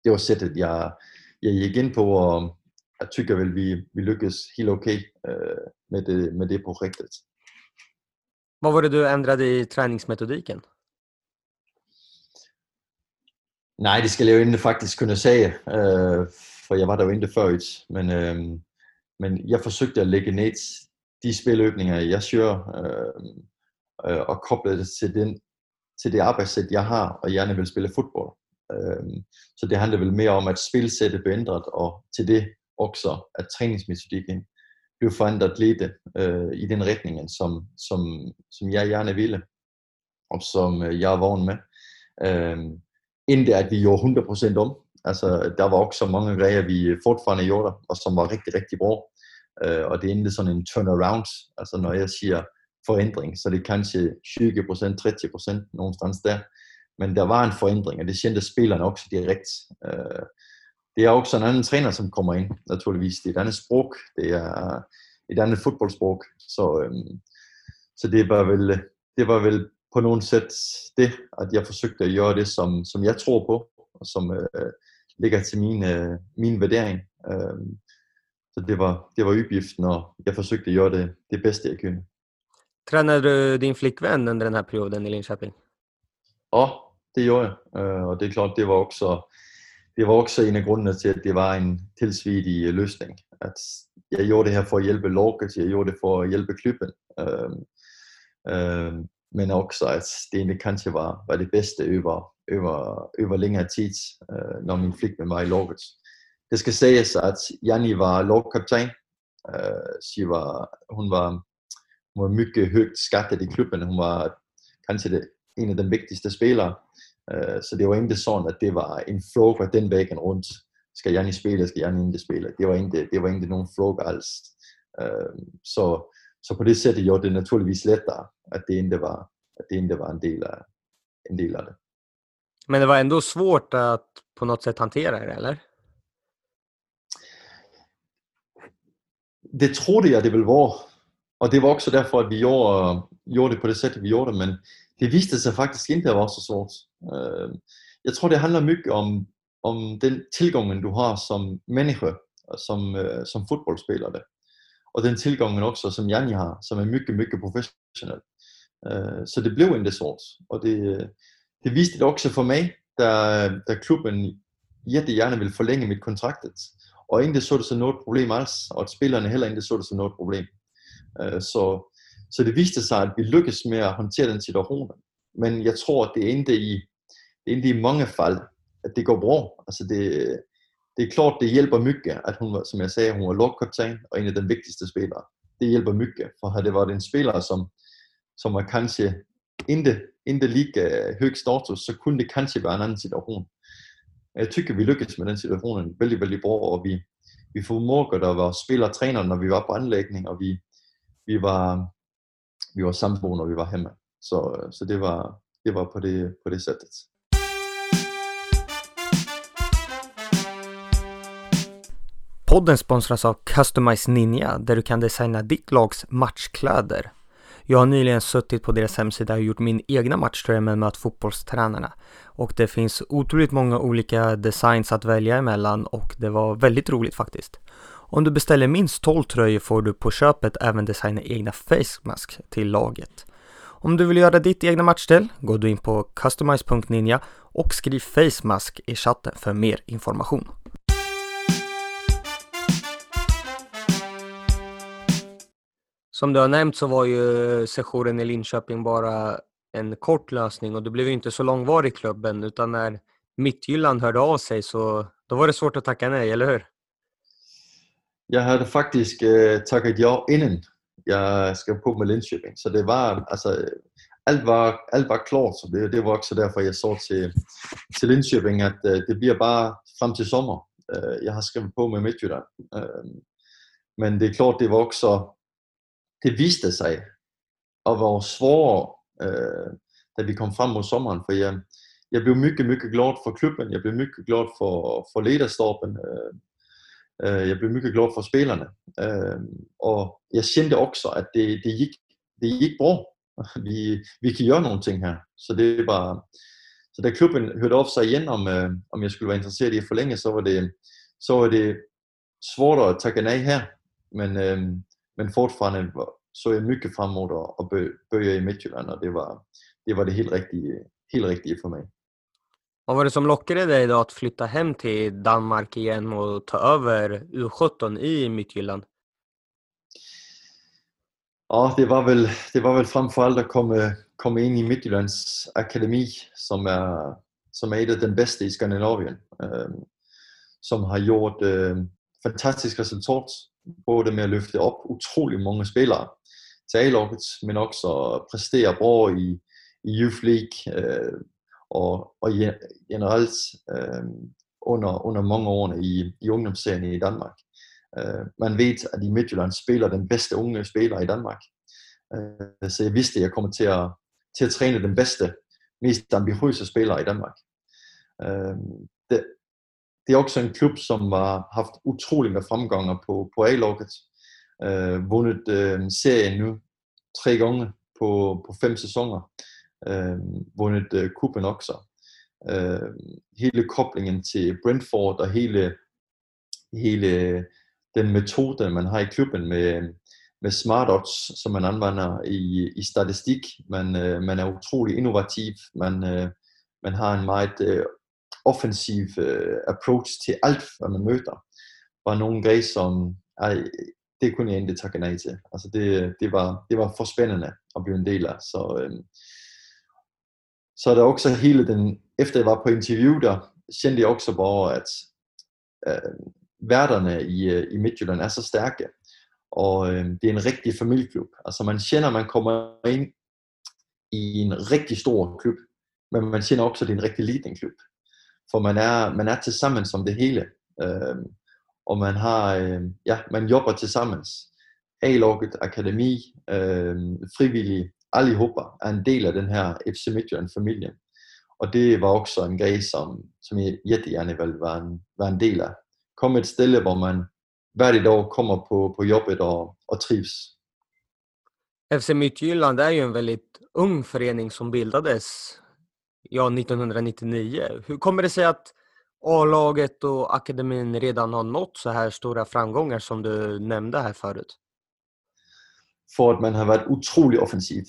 det var sættet, jeg, jeg gik ind på, og jeg tykker vel, vi, vi lykkes helt okay øh, med, det, med det projektet. Vad var det du ändrade i träningsmetodiken? Nej, det skal jeg jo ikke faktisk kunne sige, øh, for jeg var der jo ikke før, men, øh, men jeg forsøgte at lægge ned de spiløbninger, jeg søger, øh, øh, og koble det til, den, til det arbejdssæt, jeg har, og gerne vil spille fodbold. Øh, så det handler vel mere om, at spilsættet blev ændret, og til det også, at træningsmetodikken blev forandret lidt øh, i den retning, som, som, som jeg gerne ville, og som øh, jeg er vågen med. Øh, inden at vi gjorde 100% om, Altså, der var også mange grejer, vi fortfarande gjorde, og som var rigtig, rigtig bra. Øh, og det er egentlig sådan en turnaround. Altså, når jeg siger forændring, så det er kanskje 20%, 30% nogenstans der. Men der var en forændring, og det kendte spillerne også direkte. Øh, det er også en anden træner, som kommer ind, naturligvis. Det er et andet sprog. Det er et andet fodboldsprog. Så, øhm, så det var vel, det var vel på nogen sæt det, at jeg forsøgte at gøre det, som, som jeg tror på, og som øh, ligger til min, øh, min vurdering. Øh, så det var, det var uppgiften og jeg forsøgte at gøre det, det bedste jeg kunne. Tränade du din flickvän under den här perioden i Linköping? Ja, det gjorde jeg. Øh, og det er klart, det var også, det var også en af grundene til, at det var en tilsvidig løsning. at jeg gjorde det her for at hjælpe laget, jeg gjorde det for at hjælpe klubben. Øh, øh, men også at det egentlig kanskje var, var det bedste over, over, over længere tid, øh, når min med mig i laget. Det skal siges, at Janni var lovkaptajn, Øh, var, hun var, hun var mycket højt skattet i klubben. Hun var kanskje det, en af de vigtigste spillere. Øh, så det var ikke sådan, at det var en fråga den vägen rundt. Skal Janni spille, skal Janni ikke spille. Det var ikke, det var ikke nogen fråga alls. Øh, så, så på det sæt gjorde det naturligvis lettere, at det ikke var, at det ikke var en del, af, en del af det. Men det var ändå svårt att på något sätt hantera det, eller? Det troede jeg, det ville være. Og det var også derfor, at vi gjorde, gjorde det på det sæt, vi gjorde det. Men det viste sig faktisk ikke at være så svårt. Øh, jeg tror, det handler meget om, om den tilgangen, du har som menneske, som, øh, som fodboldspiller det. Og den tilgangen også, som Janni har, som er meget, meget professionel. Øh, så det blev ikke sort. Og det, det viste det også for mig, da, da klubben gerne ville forlænge mit kontraktet. Og ikke så det som noget problem altså, og spillerne heller ikke så det som noget problem. Øh, så, så det viste sig, at vi lykkedes med at håndtere den situation. Men jeg tror, at det endte i, det endte i mange fald, at det går bra. Altså det, det er klart, det hjælper Mygge, at hun var, som jeg sagde, hun var lagkaptajn og en af de vigtigste spillere. Det hjælper Mygge, for havde det været en spiller, som som var kanskje ikke, ikke lige øh, høj status, så kunne det kanskje være en anden situation. Jeg tykker, vi lykkedes med den situation veldig, veldig bra, og vi, vi formår at være spiller og træner, når vi var på anlægning, og vi, vi var, vi var samboende, når vi var hjemme. Så, så det var, det var på det, på det sættet. Podden sponsras av Customize Ninja där du kan designa ditt lags matchkläder Jag har nyligen suttit på deras hemsida och gjort min egna matchtröja med mött fotbollstränarna. Och det finns otroligt många olika designs att välja emellan och det var väldigt roligt faktiskt. Om du beställer minst 12 tröjor får du på köpet även designa egna face mask till laget. Om du vill göra ditt egna matchställ, går du in på customize.ninja och skriv face mask i chatten för mer information. Som du har nämnt så var ju eh, sessionen i Linköping bara en kort lösning och du blev inte så långvarig i klubben utan när Midtjylland hörde av sig så då var det svårt att tacka nej, eller hur? Jag hade faktiskt eh, tackat ja innan jag skrev på med Linköping. Så det var, alltså, allt var, allt var klart. Så det, det var också därför jag sa till, till Linköping att äh, eh, det blir bara fram till sommar. Eh, jag har skrivit på med Midtjylland. Eh, men det är klart, det var också det viste sig at være svårere, øh, da vi kom frem mod sommeren, for jeg, jeg blev mycket, mycket glad for klubben, jeg blev mycket glad for, for lederstaben, øh, øh, jeg blev mycket glad for spillerne, øh, og jeg kendte også, at det, det, gik, det gik bra. [LAUGHS] Vi, vi kan gøre nogle ting her, så det var, så da klubben hørte op sig igen, om, øh, om jeg skulle være interesseret i at forlænge, så var det, så var det svårt at takke nej her, men, øh, men fortfarande så jeg mycket frem mod at bøge i Midtjylland, og det var det, var det helt, rigtige, helt rigtige for mig. Vad var det som lockade dig då att flytta hem till Danmark igen och ta över U17 i Midtjylland? Ja, det var väl, det var väl framför allt att komma, komma in i Midtjyllands akademi, som är, som är ett av de bästa i Skandinavien, øh, som har gjort øh, fantastisk resultat, både med at løfte op utrolig mange spillere, til A-laget, men også at præstere bra i, i Youth League øh, og, og generelt øh, under, under mange år i, i ungdomsserien i Danmark. Øh, man ved, at i Midtjylland spiller den bedste unge spiller i Danmark. Øh, så jeg vidste, at jeg kommer til at, til at træne den bedste, mest ambitiøse spiller i Danmark. Øh, det, det er også en klub, som har haft utrolig med fremganger på, på A-laget øh, vundet øh, serien nu tre gange på, på fem sæsoner. Øh, vundet øh, kuppen også. Øh, hele koblingen til Brentford og hele, hele den metode, man har i klubben med, med smart odds, som man anvender i, i statistik. Man, øh, man er utrolig innovativ. Man, øh, man har en meget øh, offensiv øh, approach til alt, hvad man møder. Var nogle grej som ej, det kunne jeg endelig takke nej til. Altså det, det, var, det var for spændende at blive en del af. Så, øhm, så er der også hele den, efter jeg var på interview der, kendte jeg også bare, at øh, værterne i, øh, i Midtjylland er så stærke, og øh, det er en rigtig familieklub. Altså man kender, man kommer ind i en rigtig stor klub, men man kender også, at det er en rigtig liten klub. For man er, man er til sammen som det hele. Øh, og man har, øh, ja, man jobber til sammen. A-logget, akademi, øh, frivillige, allihopa er en del af den her FC Midtjylland-familie. Og det var også en grej, som, som jeg jättegärna ville være en, være en del af. Kom et sted, hvor man hver dag kommer på, på jobbet og, og trivs. FC Midtjylland är ju en väldigt ung förening som bildades ja, 1999. Hur kommer det sig att A-laget och akademin redan har nått så här stora framgångar som du nämnde här förut? För att man har varit otroligt offensiv.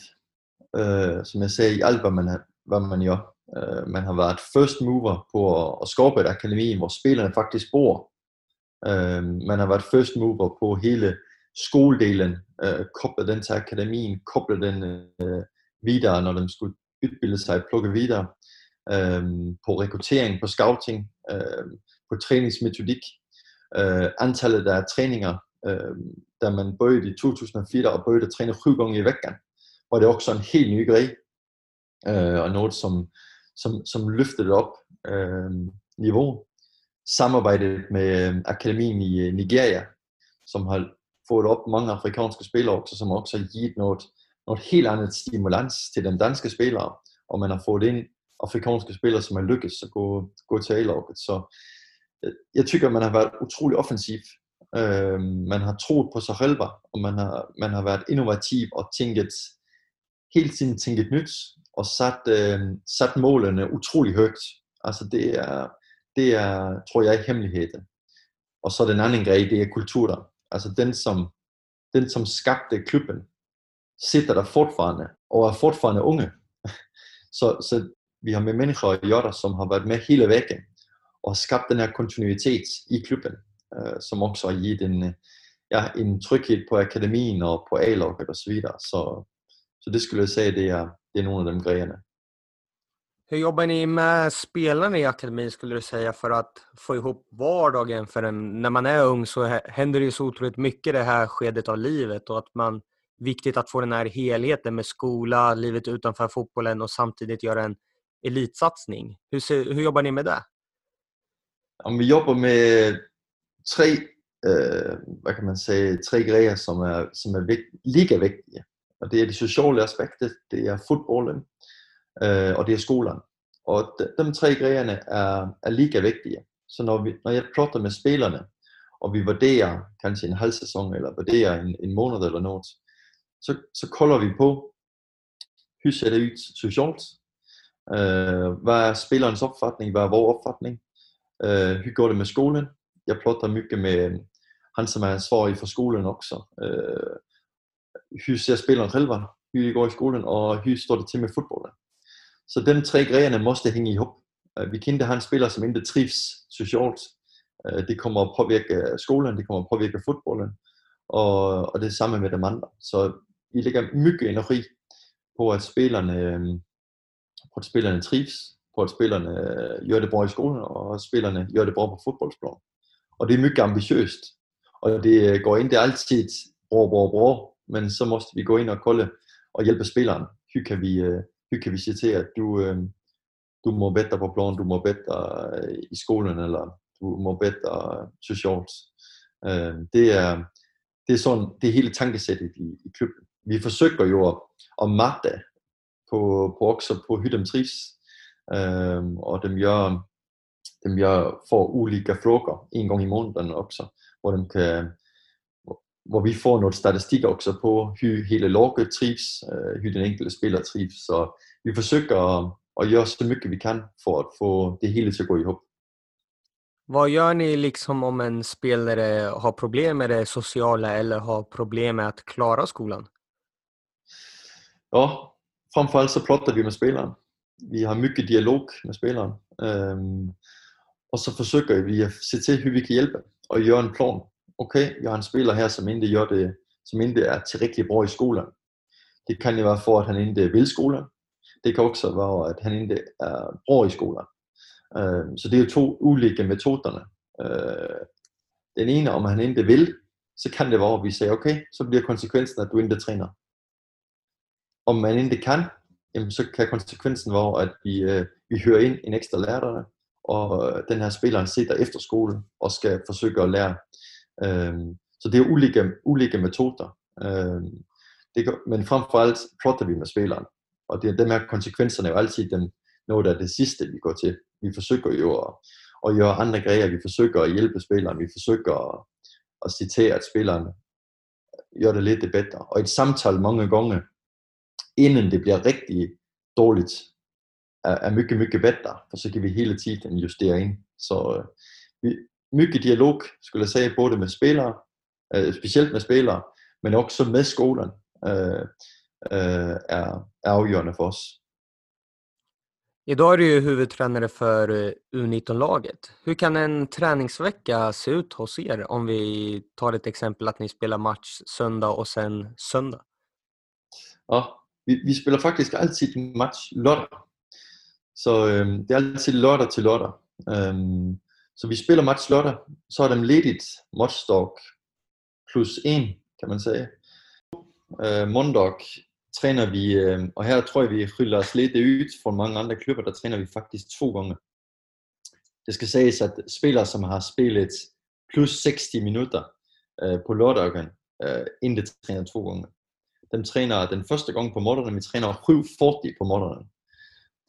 Uh, som jag säger i allt vad man, vad man gör. Uh, man har varit øh, first mover på att, att skapa ett akademi, hvor spelarna faktiskt bor. Uh, man har været first mover på hele skoledelen, uh, koblet den til akademien, koblet den uh, videre, når de skulle udbilde sig, plukke videre, uh, på rekruttering, på scouting, uh, på træningsmetodik, uh, antallet af træninger, uh, da man bøjede i 2004 og bøjede at træne syv gange i vækken, var det også en helt ny grej, øh, og noget som, som, som løftede op uh, niveau. Samarbejdet med øh, akademien i øh, Nigeria, som har fået op mange afrikanske spillere også, som også har givet noget, noget helt andet stimulans til de danske spillere, og man har fået ind afrikanske spillere, som har lykkes at gå, gå til A-laget. Så øh, jeg tykker, man har været utrolig offensiv. Øh, man har troet på sig selv, og man har, man har været innovativ og tænket, hele tiden tænket nyt, og sat, øh, sat målene utrolig højt. Altså det er, det er, tror jeg, hemmeligheden. Og så den anden grej, det er kulturen. Altså den som, den, som skabte klubben, sitter der fortfarande, og er fortfarande unge. [LAUGHS] så, så vi har med mennesker at gøre, som har været med hele væggen, og har skabt den her kontinuitet i klubben, øh, som også har givet en, ja, en tryghed på akademien og på A-laget osv. så. Så, så det skulle jeg sige, det er, det er nogle af dem grejerne. Hur jobbar ni med spelarna i akademin skulle du säga för att få ihop vardagen? För en, när man är ung så händer det ju så otroligt mycket det här skedet av livet och att man viktigt att få den här helheten med skola, livet utanför fotbollen och samtidigt göra en elitsatsning. Hur, ser, hur jobbar ni med det? Ja, vi jobbar med tre, eh, vad kan man säga, tre grejer som är, som är vikt, lika viktiga. Och det är det sociala aspektet, det är fotbollen eh, och det är skolan. Och de, de tre grejerna är, är lika viktiga. Så när, vi, när jag pratar med spelarna och vi värderar kanske en halv säsong eller värderar en, en månad eller något, så, så kolder vi på, hur ser det ud socialt? Uh, hvad er spillerens opfattning? Hvad er vores opfattning? Uh, øh, hur går det med skolen? Jeg plotter mycket med øh, han, som er ansvarig for skolen også. Øh, uh, hur ser spilleren selv? Hur det går i skolen, og hur står det til med fodbolden? Så de tre grejerne måste hænge ihop. Uh, vi kan inte ha en spiller, som inte trivs socialt. Uh, det kommer at påvirke skolen, det kommer at påvirke fodbolden, og, og det er samme med de andre. Så vi lægger mycket energi på, at spillerne, øhm, på at spillerne trives, på at spillerne øh, gør det bra i skolen, og at spillerne gør det bra på fodboldsplan. Og det er mycket ambitiøst. Og det øh, går ikke altid bra, bra, bra, men så måste vi gå ind og kolde og hjælpe spilleren. Hur kan vi, øh, hur kan vi sige til, at du, øhm, du må bedre på planen, du må bedre i skolen, eller du må bedre socialt. Øhm, det, er, det er sådan, det er hele tankesættet i, i klubben. Vi forsøger jo at, at magte på, på også på hur trivs, øhm, og dem gør, dem gør får ulike frågor en gang i måneden også, hvor de kan hvor vi får noget statistik også på, hur hele laget trivs, øh, hur den enkelte spiller trivs. Så vi forsøger at, at gøre så mycket vi kan for at få det hele til at gå ihop. Vad gör ni liksom om en spelare har problem med det sociala eller har problem med att klara skolan? Ja, framförallt så pratar vi med spelaren. Vi har mycket dialog med spelaren. Um, och så försöker vi att se till hur vi kan hjälpa och göra en plan okay, vi har en spiller her, som ikke, gør det, som ikke er tillräckligt bra i skolan. Det kan ju vara för att han inte vill skolan. Det kan också vara att han inte är bra i skolan. Øh, så det er jo to ulike metoderne. Ehm, øh, den ene, om han ikke vil, så kan det være, at vi siger, okay, så bliver konsekvensen, at du ikke træner. Om man ikke kan, jamen, så kan konsekvensen være, at vi, øh, vi hører ind en ekstra lærer, og den her spiller sidder efter skole og skal forsøge at lære. Øhm, så det er ulike, ulike metoder. Øhm, det, men frem for alt plotter vi med spilleren. Og det, dem her konsekvenserne er jo altid dem, noget af det sidste, vi går til vi forsøger jo at, at gøre andre grejer, vi forsøger at hjælpe spilleren, vi forsøger at, at citere, at spilleren gør det lidt bedre. Og et samtale mange gange, inden det bliver rigtig dårligt, er, er mycket, mycket bedre, for så kan vi hele tiden justere ind. Så øh, vi, mycket dialog, skulle jeg sige, både med spillere, øh, specielt med spillere, men også med skolen, øh, øh, er, er afgørende for os. Idag är du ju huvudtränare för eh, U19-laget. Hur kan en träningsvecka se ut hos er om vi tar ett exempel att ni spelar match söndag och sen söndag? Ja, vi, vi spiller faktisk altid match lotter. Så um, det er altid lotter til lotter. Um, øhm, så vi spiller match lotter, så er det ledigt matchdag plus 1, kan man sige. Øh, Mondok træner vi, øh, og her tror jeg, vi skylder os lidt ud for mange andre klubber, der træner vi faktisk to gange. Det skal siges, at spillere, som har spillet plus 60 minutter øh, på lørdagen, øh, inden det træner to gange. Den træner den første gang på morgenen, vi træner 7.40 på morgenen.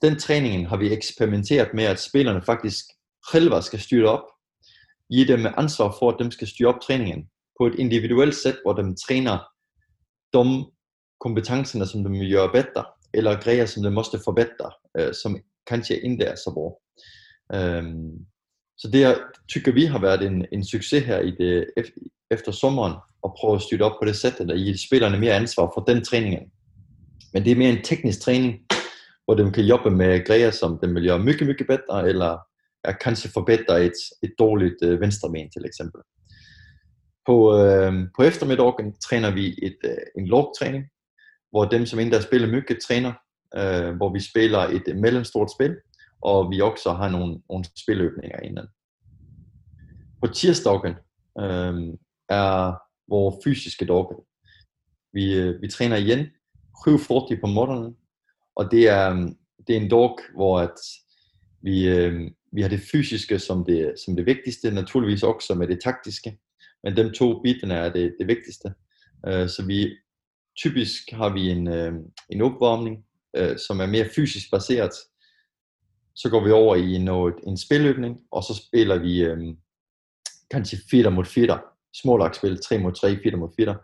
Den træningen har vi eksperimenteret med, at spillerne faktisk selv skal styre op, give dem ansvar for, at dem skal styre op træningen på et individuelt sæt, hvor de træner de kompetenserna som de vill göra bättre eller grejer som de måste förbättra som kanske ikke er så bra. Um, så det tycker vi har været en, en succes her i det, efter sommeren, at prøve at styra op på det sæt, och ge spillerne mere ansvar for den træning. Men det er mere en teknisk træning, hvor de kan jobbe med grejer som de vil gøre mycket, mycket bedre, eller er kanskje forbedre et, et dårligt øh, vänsterben til eksempel. På, øh, på eftermiddagen træner vi et, øh, en lågtræning, hvor dem, som endda spiller spillet mycket, træner, øh, hvor vi spiller et mellemstort spil, og vi også har nogle, nogle spiløbninger inden. På tirsdagen øh, er vores fysiske dag. Vi, øh, vi træner igen 7.40 på morgenen, og det er, øhm, det er en dag, hvor at vi, øh, vi har det fysiske som det, som det vigtigste, naturligvis også med det taktiske, men dem to bitene er det, det vigtigste. Øh, så vi typisk har vi en, øh, en opvarmning, øh, som er mere fysisk baseret. Så går vi over i noget, en spilløbning, og så spiller vi øh, kanskje 4 mod 4, smålagsspil, 3 mod 3, 4 mod 4.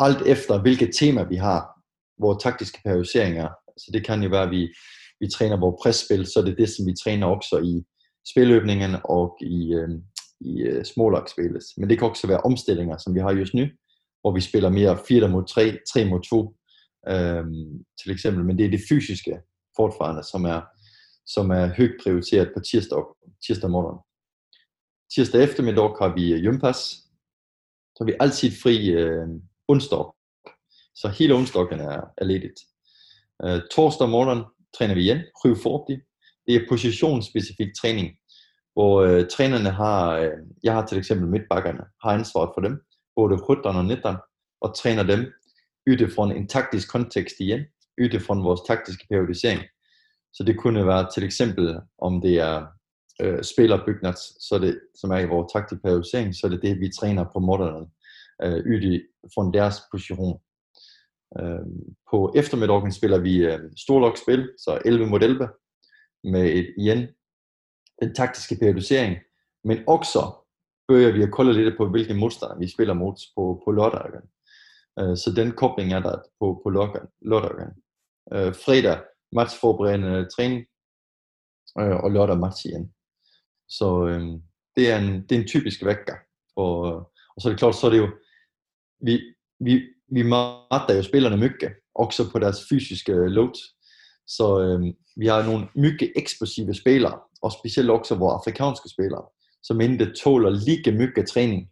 Alt efter hvilket tema vi har, hvor taktiske periodisering er. Så altså, det kan jo være, at vi, vi træner vores presspil, så det er det, som vi træner også i spilløbningen og i, øh, i øh, smålagsspillet. Men det kan også være omstillinger, som vi har just nu, hvor vi spiller mere 4 mod 3, 3 mod 2 øh, til eksempel. Men det er det fysiske fortfarande, som er, som er højt prioriteret på tirsdag, tirsdag morgen. Tirsdag eftermiddag har vi øh, hjempas. Så har vi altid fri øh, onsdag. Så hele onsdagen er, er ledigt. Øh, torsdag morgen træner vi igen, 7.40. Det er positionsspecifik træning, hvor øh, trænerne har, øh, jeg har til eksempel midtbakkerne, har ansvaret for dem både 17 og 19 og træner dem utifrån en taktisk kontekst igen, utifrån vores taktiske periodisering. Så det kunne være til eksempel, om det er øh, spillerbygnads, så det, som er i vores taktik periodisering, så er det det, vi træner på moderne øh, utifrån deres position. Øh, på eftermiddagen spiller vi øh, storlokspil, så 11 mod 11, med et, igen den taktiske periodisering, men også bøger vi at kolde lidt på, hvilke modstandere vi spiller mod på, på lørdagen. Øh, så den kobling er der på, på lørdagen. Øh, fredag matchforberedende træning, øh, og lørdag match igen. Så øhm, det, er en, det er en typisk vækker. Og, og så er det klart, så er det jo, vi, vi, vi matter jo spillerne mycket, også på deres fysiske øh, load. Så øh, vi har nogle mycket eksplosive spillere, og specielt også vores afrikanske spillere, som ikke tåler lige mycket træning,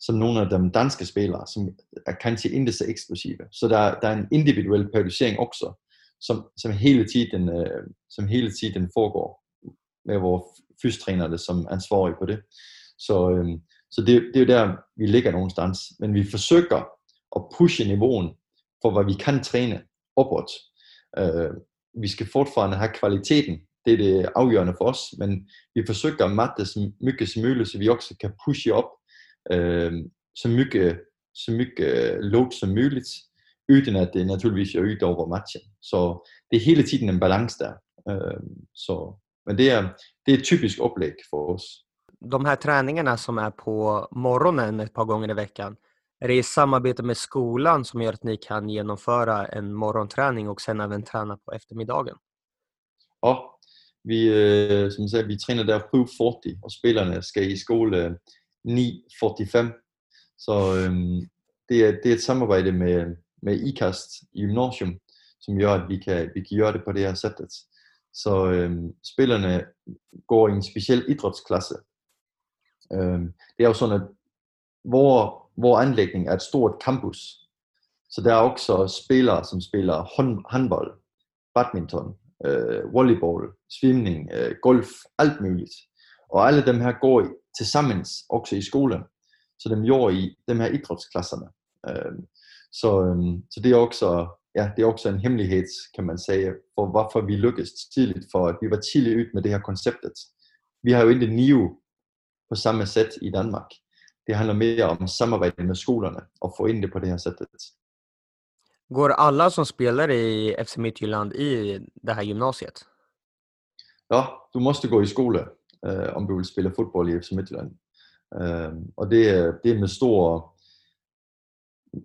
som nogle af de danske spillere, som er kanskje ikke så eksplosive. Så der, der er en individuel periodisering også, som, som, hele tiden, øh, som hele tiden foregår med vores fystrænere som ansvarlige på det. Så, øh, så det, det er jo der, vi ligger nogenstans. Men vi forsøger at pushe niveauen for, hvad vi kan træne opad. Øh, vi skal fortfarande have kvaliteten. Det er det afgørende for os, men vi forsøger at matte så mycket som muligt, så vi også kan pushe op øh, så mycket, så mycket øh, load som muligt, uden at det naturligvis er ud over matchen. Så det er hele tiden en balance der. Øh, så, men det er, det er et typisk oplæg for os. De här träningarna som är på morgonen ett par gånger i veckan, är det i samarbete med skolan som gör att ni kan genomföra en morgonträning och sen även träna på eftermiddagen? Ja, vi, øh, som sagt, vi træner der 7.40, og spillerne skal i skole 9.45. Så øhm, det, er, det er et samarbejde med, med IKAST i gymnasium, som gør, at vi kan, vi kan gøre det på det her sættet. Så øhm, spillerne går i en speciel idrætsklasse. Øhm, det er jo sådan, at hvor, hvor anlægning er et stort campus, så der er også spillere, som spiller hånd, håndbold, badminton, øh, volleyball, svimning, øh, golf, alt muligt. Og alle dem her går til sammen også i skolen. Så dem gjorde i dem her idrætsklasserne. Øh, så, øh, så det er også ja, det er også en hemmelighed, kan man sige, for hvorfor vi lykkedes tidligt, for at vi var tidligt ud med det her konceptet. Vi har jo ikke NIO på samme sæt i Danmark. Det handler mere om samarbete med skolerne og få ind det på det her sättet. Går alla som spelar i FC Midtjylland i det här gymnasiet? Ja, du måste gå i skole, øh, om du vil spille fodbold i FC Midtjylland. Øh, og det, det er med stor...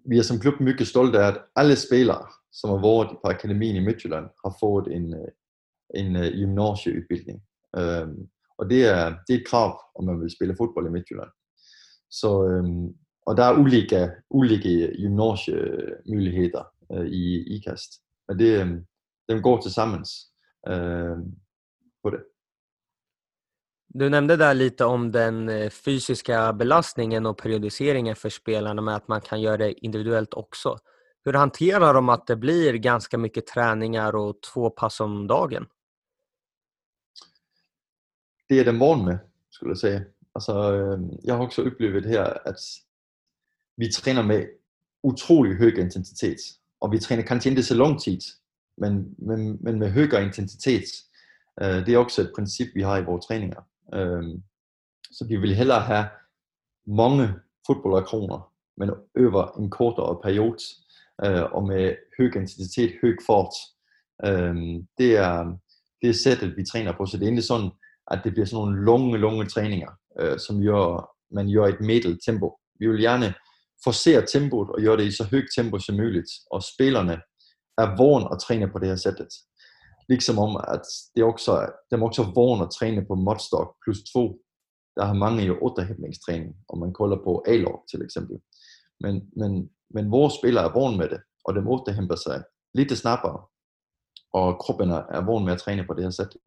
Vi er som klub mycket stolte af, at alle spillere, som har været på akademien i Midtjylland, har fået en, øh, en øh, gymnasieudbildning. Øh, og det er, det er et krav, om man vil spille fodbold i Midtjylland. Så, øhm, og der er ulike, ulike gymnasiemuligheder øh, i IKAST. Men det, øh, dem går til sammen øh, på det. Du nämnde där lite om den eh, fysiska belastningen och periodiseringen för spelarna med att man kan göra det individuellt också. Hur hanterar de att det blir ganska mycket träningar och två pass om dagen? Det är den van med, skulle jag säga. Altså, jag jeg har også oplevet her, at vi træner med utrolig høj intensitet. Og vi træner kanskje ikke så lang tid, men, men, men med højere intensitet. Øh, det er også et princip, vi har i vores træninger. Øhm, så vi vil hellere have mange fodboldakroner, men over en kortere periode, øh, og med høj intensitet, høj fart. Øh, det, er, det er sættet, vi træner på, så det er egentlig sådan, at det bliver sådan nogle lange, lange træninger øh, som gør, man gør et middel tempo. Vi vil gerne forcere tempoet og gøre det i så højt tempo som muligt, og spillerne er vågen at træne på det her sættet. Ligesom om, at det også, de er også vågen at træne på modstock plus 2. Der har mange jo otterhæbningstræning, om man kolder på A-log til eksempel. Men, men, men vores spillere er vågen med det, og de återhæmter sig lidt snappere, og kroppen er vågen med at træne på det her sættet.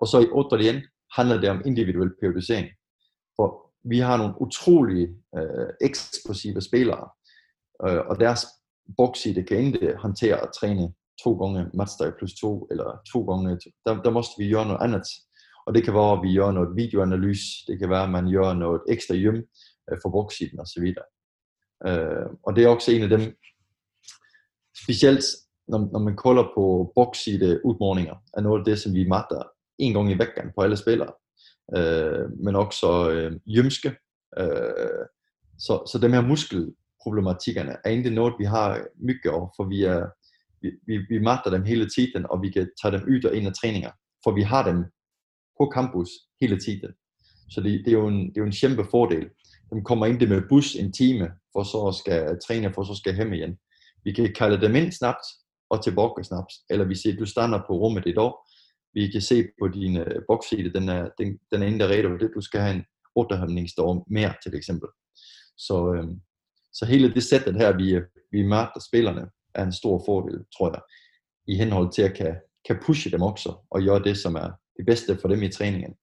Og så i igen handler det om individuel periodisering. For vi har nogle utrolige øh, eksplosive spillere, øh, og deres bokside kan ikke håndtere at træne to gange matchdag plus to, eller to gange, der, der måste vi gøre noget andet. Og det kan være, at vi gør noget videoanalyse, det kan være, at man gør noget ekstra hjem øh, for boksiden osv. Øh, og det er også en af dem, specielt når, når man kolder på bokside udmålinger, er noget af det, som vi matter en gang i vækken på alle spillere øh, men også øh, jømske. Øh, så, så dem her muskelproblematikkerne er egentlig noget, vi har mycket over, for vi, er, vi, vi, vi magter dem hele tiden, og vi kan tage dem ud og ind af træninger, for vi har dem på campus hele tiden. Så det, det, er jo en, det er jo en kæmpe fordel. De kommer ind med bus en time, for så skal træne, for så skal hjem igen. Vi kan kalde dem ind snabbt, og tilbage snabbt. Eller vi siger, du stander på rummet i dag, vi kan se på din øh, bokside, den er, den, den er der redo det. Du skal have en återhæmtningsstorm mere til eksempel. Så, øh, så hele det sættet her, vi, øh, vi møder spillerne, er en stor fordel, tror jeg, i henhold til at kan, kan pushe dem også, og gøre det, som er det bedste for dem i træningen.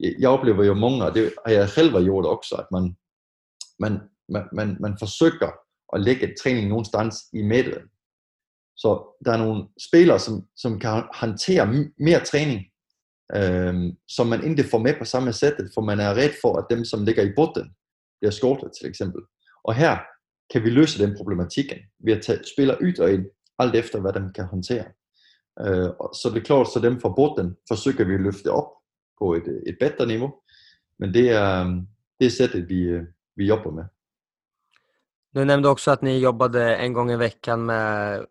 Jeg, jeg oplever jo mange, og det har jeg selv gjort også, at man, man, man, man, man forsøger at lægge et træning nogenstans i midten. Så der er nogle spillere, som, som kan håndtere mere træning, øh, som man ikke får med på samme sæt, for man er ret for, at dem, som ligger i bunden, bliver skortet til eksempel. Og her kan vi løse den problematikken ved at tage spillere ud og ind, alt efter hvad de kan håndtere. Øh, så det er klart, så dem fra bunden forsøger vi at løfte op på et, et bedre niveau, men det er øhm, det er sættet, vi, øh, vi jobber med. Du nämnde också att ni jobbade en gång i veckan med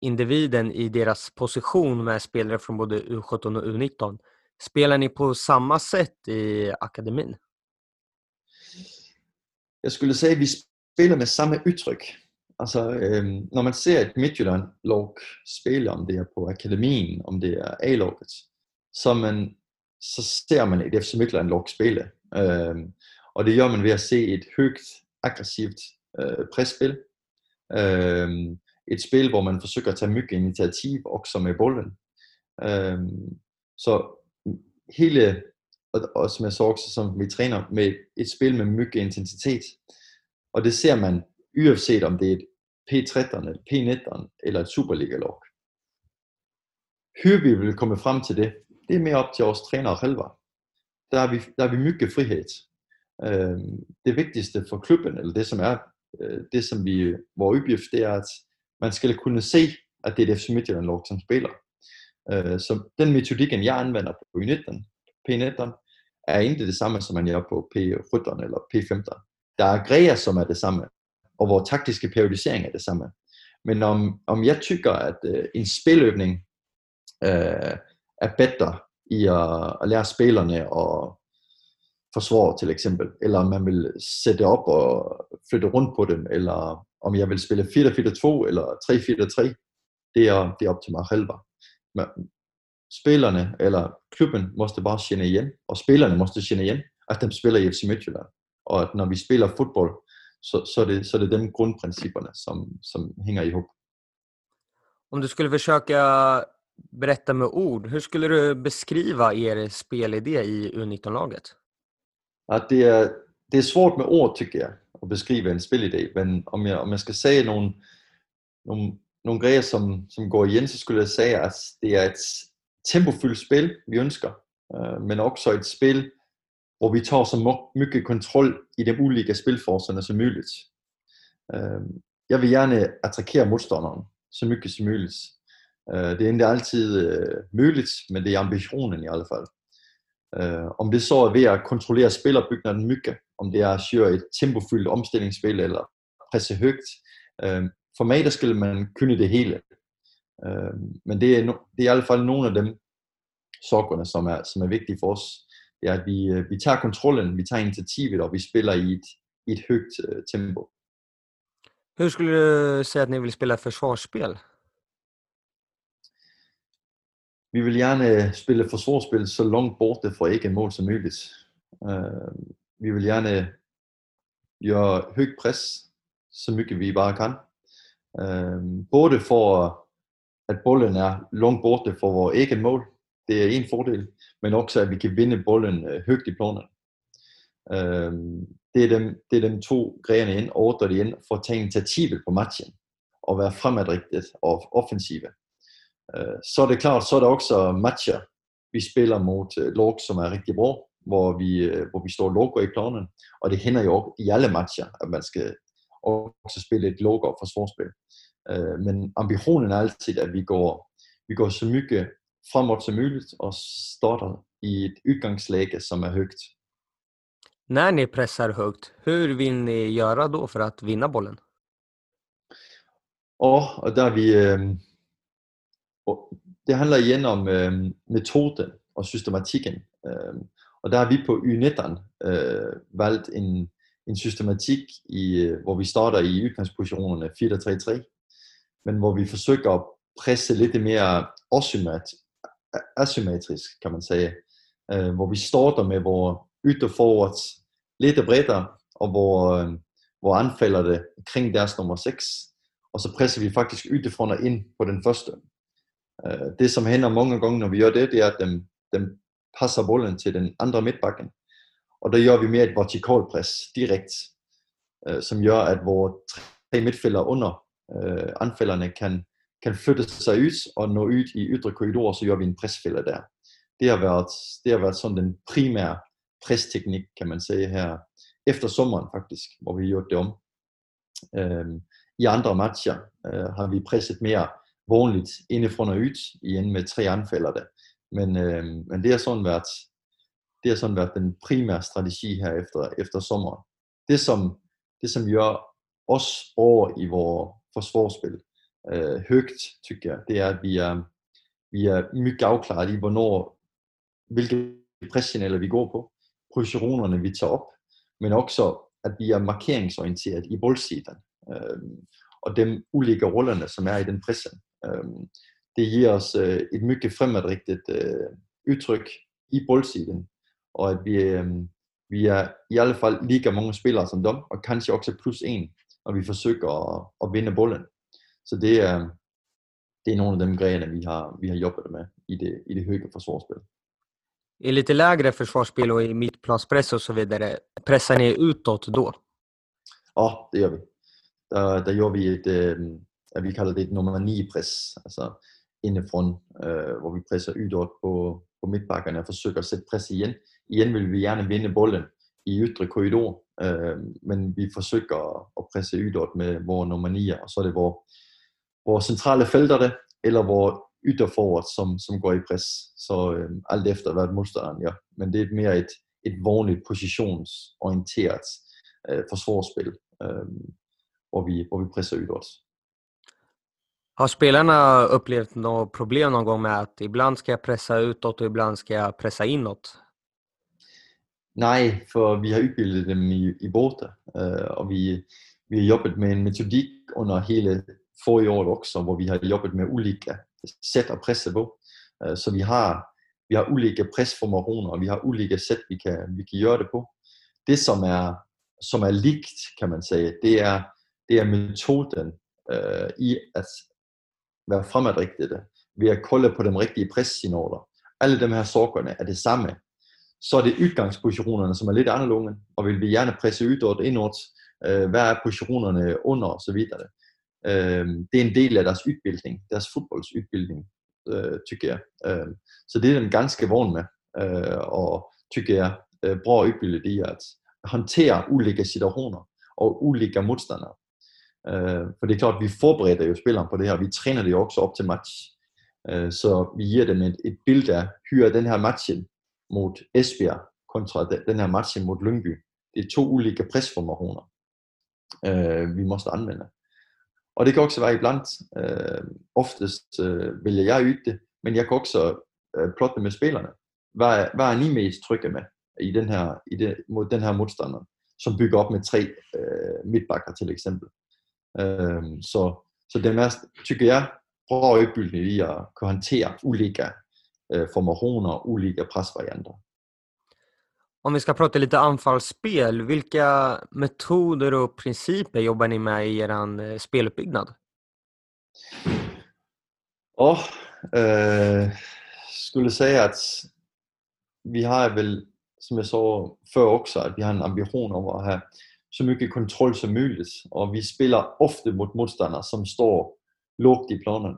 individen i deras position med spelare från både U17 och U19. Spelar ni på samma sätt i akademin? Jag skulle säga att vi spelar med samma uttryck. Alltså, eh, när man ser ett Midtjylland-lag spela, om det är på akademin, om det är A-laget, så man så ser man et FC Midtjylland lag spille. Ehm, øh, og det gør man ved at se et højt aggressivt øh, presspil. Øh, et spil, hvor man forsøger at tage mycket initiativ, også med bolden. Øh, så hele, og, og som jeg så også, som vi træner med et spil med mycket intensitet. Og det ser man uanset om det er et P13 et P19 eller et Superliga-log. Hur vi vil komme frem til det, det er mere op til vores trænere selv. Der har vi, der er vi mye frihed. Øh, Det vigtigste for klubben, eller det som er Øh, det som vi, hvor uppgift, det är att man ska kunna se att det är det FC Midtjylland-lag som spelar. Øh, så den metodiken jeg anvender på U19, P19, er ikke det samme, som man gør på P17 eller P15. Der er grejer som er det samme, og hvor taktiske periodisering er det samme. Men om, om jeg tykker, at øh, en spiløbning øh, er bedre i at, at lære spillerne og forsvar til eksempel, eller om man vil sætte op og flytte rundt på dem, eller om jeg vil spille 4-4-2 eller 3-4-3, det er, det er op til mig selv. Men spillerne eller klubben måste bare kende igen, og spillerne måste kende igen, at de spiller i FC Midtjylland. Og at når vi spiller fodbold, så, så, er det, så er det de grundprincipperne, som, som hænger ihop. Om du skulle försöka berätta med ord. Hur skulle du beskriva er spelidé i U19-laget? Ja, det, är, det är svårt med ord tycker jag att beskriva en spelidé. Men om jag, om jag ska säga någon, någon, någon grejer som, som går igen så skulle jag säga att det är ett tempofyldt spel vi önskar. Øh, men också ett spel hvor vi tar så mycket kontroll i de olika spilforcerna som möjligt. Øh, jag vill gärna attackera motståndaren så mycket som möjligt. Øh, det er ikke altid øh, muligt, men det er ambitionen i alle fald. Øh, om det så er ved at kontrollere spillerbygningen mygge, om det er at køre et tempofyldt omstillingsspil eller presse højt. Øh, for mig der skal man kunne det hele. Øh, men det er, det er i alle fald nogle af dem sokkerne, som er, som er vigtige for os. Det er, at vi, øh, vi tager kontrollen, vi tager initiativet, og vi spiller i et, i et højt tempo. Hur skulle du säga att ni vill spela försvarsspel? Vi vil gerne øh, spille forsvarsspil så langt borte fra ikke mål som muligt. Uh, vi vil gerne gøre højt pres, så mycket vi bare kan. Uh, både for at bolden er langt borte fra vores eget mål, det er en fordel, men også at vi kan vinde bolden uh, højt i planen. Uh, det, er dem, det er dem to grene ind, ordre ind for at tage initiativet på matchen og være fremadrettet og offensive. Øh, så er det klart, så er der også matcher, vi spiller mod øh, lag, som er rigtig bra, hvor vi, øh, hvor vi står logo i planen. Og det hænder jo i alle matcher, at man skal også spille et logo og forsvarsspil. Men ambitionen er altid, at vi går, vi går så mycket framåt som muligt og starter i et udgangsläge som är högt. När ni pressar högt, hur vill ni göra då för att vinna bollen? Ja, och där vi, det handler igen om øh, metoden og systematikken. Øh, og der har vi på Y19 øh, valgt en, en systematik, i, øh, hvor vi starter i udgangspositionerne 4-3-3, men hvor vi forsøger at presse lidt mere asymmetrisk, kan man sige. Øh, hvor vi starter med vores ytterforwards lidt bredere, og hvor, øh, hvor anfalder det kring deres nummer 6, og så presser vi faktisk ytterfronter ind på den første. Øh, det som hænder mange gange, når vi gør det, det er, at dem, dem passer bolden til den andre midtbakken. Og der gør vi mere et vertikalt pres direkte. øh, som gør, at vores tre midtfælder under øh, anfælderne kan, kan flytte sig ud og nå ud i ydre korridorer, så gør vi en presfælder der. Det har været, det har været sådan den primære presteknik, kan man sige her, efter sommeren faktisk, hvor vi gjorde gjort det om. Øh, I andre matcher øh, har vi presset mere vanligt indefra og ud, igen med tre anfælder der. Men, øh, men det har sådan været, det har sådan været den primære strategi her efter, efter sommeren. Det som, det som gør os over i vores forsvarsspil øh, højt, tykker jeg, det er, at vi er, vi er mycket afklaret i, hvornår, hvilke pressignaler vi går på, positionerne vi tager op, men også at vi er markeringsorienteret i boldsiden, øh, og de ulike rollerne, som er i den pressen. Øh, det giver os øh, et mycket fremadrettet øh, udtryk i boldsiden, og at vi, øh, vi er i alle fald lige mange spillere som dem, og kanskje også plus en, når vi forsøger at, at vinde bolden. Så det er, det är några av de grejerna vi har, vi har jobbat med i det, i det höga försvarsspelet. I lite lägre försvarsspel och i mittplanspress och så vidare, pressar ni utåt då? Ja, det gör vi. Där, där gör vi ett, at vi kallar det et nummer 9-press, alltså inifrån, øh, hvor vi presser ydort på, på mittbackarna forsøger försöker sätta press igen. Igen vill vi gärna vinna bollen i ytre korridor, øh, men vi försöker att pressa ydort med vår nummer 9 och så är det vår vores centrale felter det, eller vores ytterforward, som, som går i pres. Så øh, alt efter, hvad modstanderen gør. Men det er mere et, et vanligt positionsorienteret øh, forsvarsspil, øh, hvor, vi, hvor vi presser ytterst. Har spelarna upplevt något problem någon gång med att ibland ska jag pressa utåt och ibland ska jag pressa inåt? Nej, for vi har udbildet dem i, i båter, øh, eh, og vi, vi har jobbet med en metodik under hele forrige år også, hvor vi har jobbet med ulike sæt at presse på. Øh, så vi har, vi har ulike presformationer, og vi har ulike sæt, vi kan, vi kan gøre det på. Det, som er, som er likt, kan man sige, det er, det er metoden øh, i at være fremadrigtet ved at kolde på de rigtige pressignaler. Alle de her sorgerne er det samme. Så er det udgangspositionerne, som er lidt anderledes, og vil vi gerne presse udåt, indåt, øh, hvad er positionerne under og så videre. Øh, det er en del af deres udbildning, deres fodboldsudbildning, øh, tykker jeg. Øh, så det er den ganske vogn med, øh, og tykker jeg, øh, bra udbildet i at håndtere ulike situationer og ulike modstandere. Øh, for det er klart, at vi forbereder jo spilleren på det her, vi træner det jo også op til match. Øh, så vi giver dem et, et billede af, hyre den her matchen mod Esbjerg kontra den her matchen mod Lyngby. Det er to ulike presformationer, øh, vi måste anvende. Og det kan også være iblandt, øh, oftest øh, vælger jeg yde det, men jeg kan også øh, plotte med spillerne. Hvad er, hvad er ni mest trygge med i den her, i det, mod den her modstander, som bygger op med tre øh, midtbakker til eksempel. Øh, så, så det mest, tykker jeg, bra opbygning i at kunne håndtere ulike øh, formationer, ulike presvarianter. Om vi ska prata lite anfallsspel, vilka metoder och principer jobbar ni med i er eh, speluppbyggnad? Oh, øh, skulle säga att vi har väl, som jag sa før också, att vi har en ambition om att ha så mycket kontroll som möjligt. Och vi spelar ofta mot modstandere, som står lågt i planen.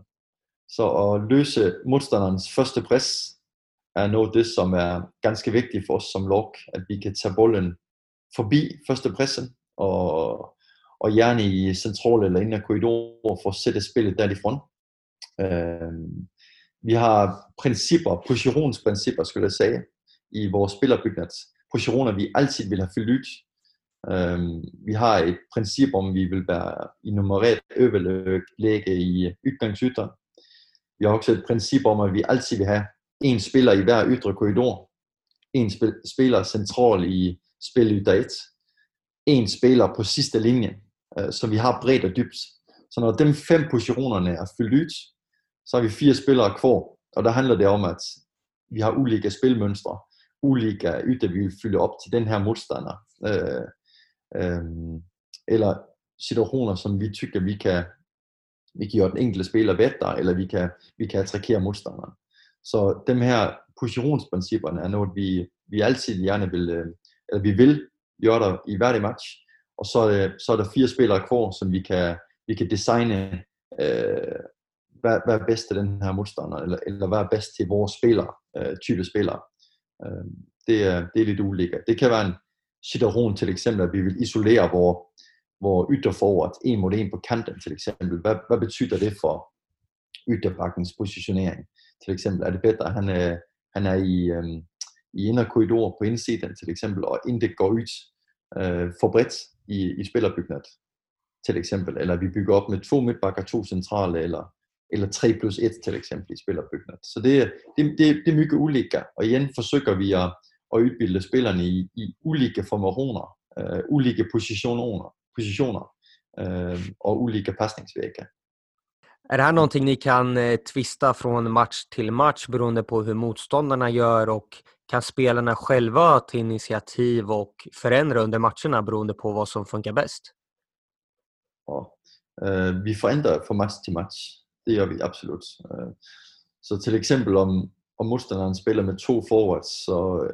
Så at løse modstanderens første press er noget det, som er ganske vigtigt for os som lok, at vi kan tage bolden forbi første pressen, og, og gerne i central eller inden korridorer for at sætte spillet derifrån. Øh, vi har principper, positionsprincipper, skulle jeg sige, i vores spillerbyggnad. Positioner, vi altid vil have fyldt ud. Øh, vi har et princip om, vi vil være i nummeret øverlæge i udgangsytter. Vi har også et princip om, at vi altid vil have en spiller i hver ytre korridor, en spiller central i spil 1, en spiller på sidste linje, uh, så vi har bredt og dybt. Så når de fem positionerne er fyldt ud, så har vi fire spillere kvar, og der handler det om, at vi har ulike spilmønstre, ulike ytter, vi vil fylde op til den her modstander, Uh, øh, eller situationer, som vi tykker, vi kan, vi kan gøre den enkelte spiller bedre, eller vi kan, vi kan attrakere modstanderen. Så dem her positionsprincipperne er noget, vi, vi altid gerne vil, øh, eller vi vil gøre der i hver match, og så øh, så er der fire spillere kvar, som vi kan, vi kan designe, øh, hvad, hvad er bedst til den her modstander, eller, eller hvad er bedst til vores spillere, øh, type spillere. Øh, det, er, det er lidt ulækkert. Det kan være en situation til eksempel, at vi vil isolere vores, hvor ytterforret en mod en på kanten til eksempel. Hvad, hvad betyder det for ytterbakkens positionering? Til eksempel er det bedre, at han øh, han er i, øh, i inderkorridor på indsiden til eksempel, og ikke går ud øh, for bredt i, i spillerbygnet til eksempel, eller vi bygger op med to midtbakker, to centrale, eller, eller 3 plus 1 til eksempel i spillerbygnet. Så det, det, det, det er mye ulike, og igen forsøger vi at, at udbilde spillerne i, i ulike formationer, øh, ulike positioner, positioner øh, och olika passningsvägar. Är det här någonting ni kan eh, twista från match till match beroende på hur motståndarna gör och kan spelarna själva ta initiativ och förändra under matcherna beroende på vad som funkar bäst? Ja, eh, vi förändrar från match till match. Det gör vi absolut. Eh, så till exempel om, om modstanderen spelar med två forwards så,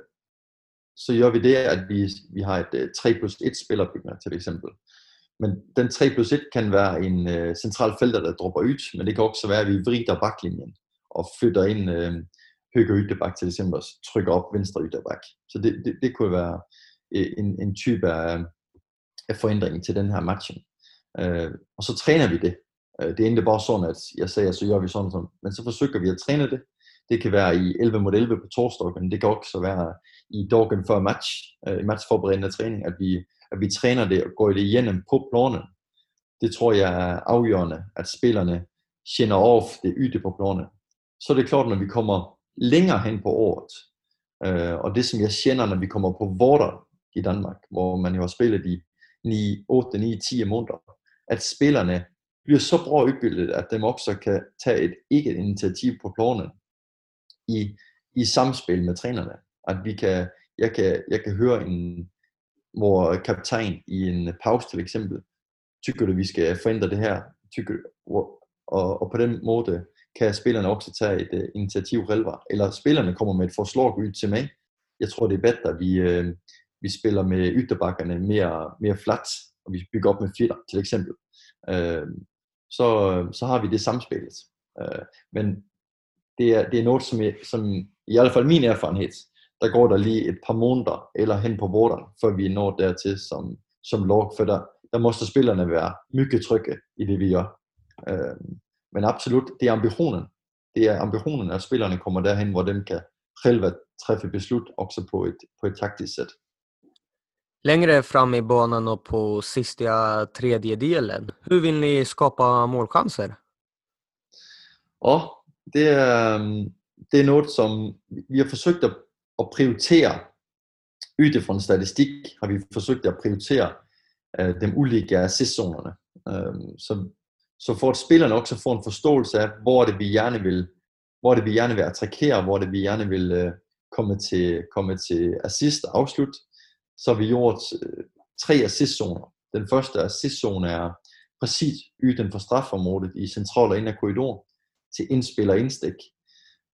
så gør vi det at vi, vi har et øh, 3 plus 1 spillerbygner til eksempel. Men den 3 plus 1 kan være en øh, central felter, der dropper ud, men det kan også være, at vi vrider baklinjen og flytter ind øh, højre ytterbak til eksempel og trykker op venstre ytterbak. Så det, det, det kunne være øh, en, en type af, af forandring til den her matchen. Øh, og så træner vi det. Øh, det er ikke bare sådan, at jeg siger, så gør vi sådan, sådan. Men så forsøger vi at træne det. Det kan være i 11 mod 11 på torsdag, men det kan også være i dagen før match, øh, i matchforberedende træning, at vi at vi træner det og går det igennem på planen. Det tror jeg er afgørende, at spillerne kender af det yde på planen. Så er det klart, når vi kommer længere hen på året, øh, og det som jeg kender, når vi kommer på vorter i Danmark, hvor man jo har spillet i 9, 8, 9, 10 måneder, at spillerne bliver så bra udbildet, at dem også kan tage et eget initiativ på planen i, i samspil med trænerne. At vi kan, jeg, kan, jeg kan høre en, hvor kaptajn i en pause til eksempel, tykker du, vi skal forændre det her, tykker, og, og, på den måde kan spillerne også tage et uh, initiativ selv, eller spillerne kommer med et forslag ud til mig. Jeg tror, det er bedre, at vi, uh, vi spiller med ytterbakkerne mere, mere flat, og vi bygger op med fjetter, til eksempel. Uh, så, så har vi det samspillet. Uh, men det er, det er noget, som, jeg, som i hvert fald min erfarenhed, der går der lige et par måneder eller hen på våren, før vi når dertil som, som lag, for der, der måste spillerne være mycket trygge i det vi gør. Øh, men absolut, det er ambitionen. Det er ambitionen, at spillerne kommer derhen, hvor de kan själva träffa beslut också på ett, på ett taktiskt sätt. Längre fram i banan och på sista tredjedelen, hur vill ni skapa målchanser? Ja, det er, øhm, det er noget, som vi har forsøgt at, at prioritere, utifrån statistik har vi forsøgt at prioritere øh, de ulike sæsonerne. Øh, så, så for at spillerne også får en forståelse af, hvor det vi gerne vil, hvor det vi gerne vil attrakere, hvor det vi gerne vil øh, komme til, komme til assist og afslut, så har vi gjort øh, tre assistzoner. Den første assistzone er præcis yden for strafområdet i central og indre korridor til indspil og indstik.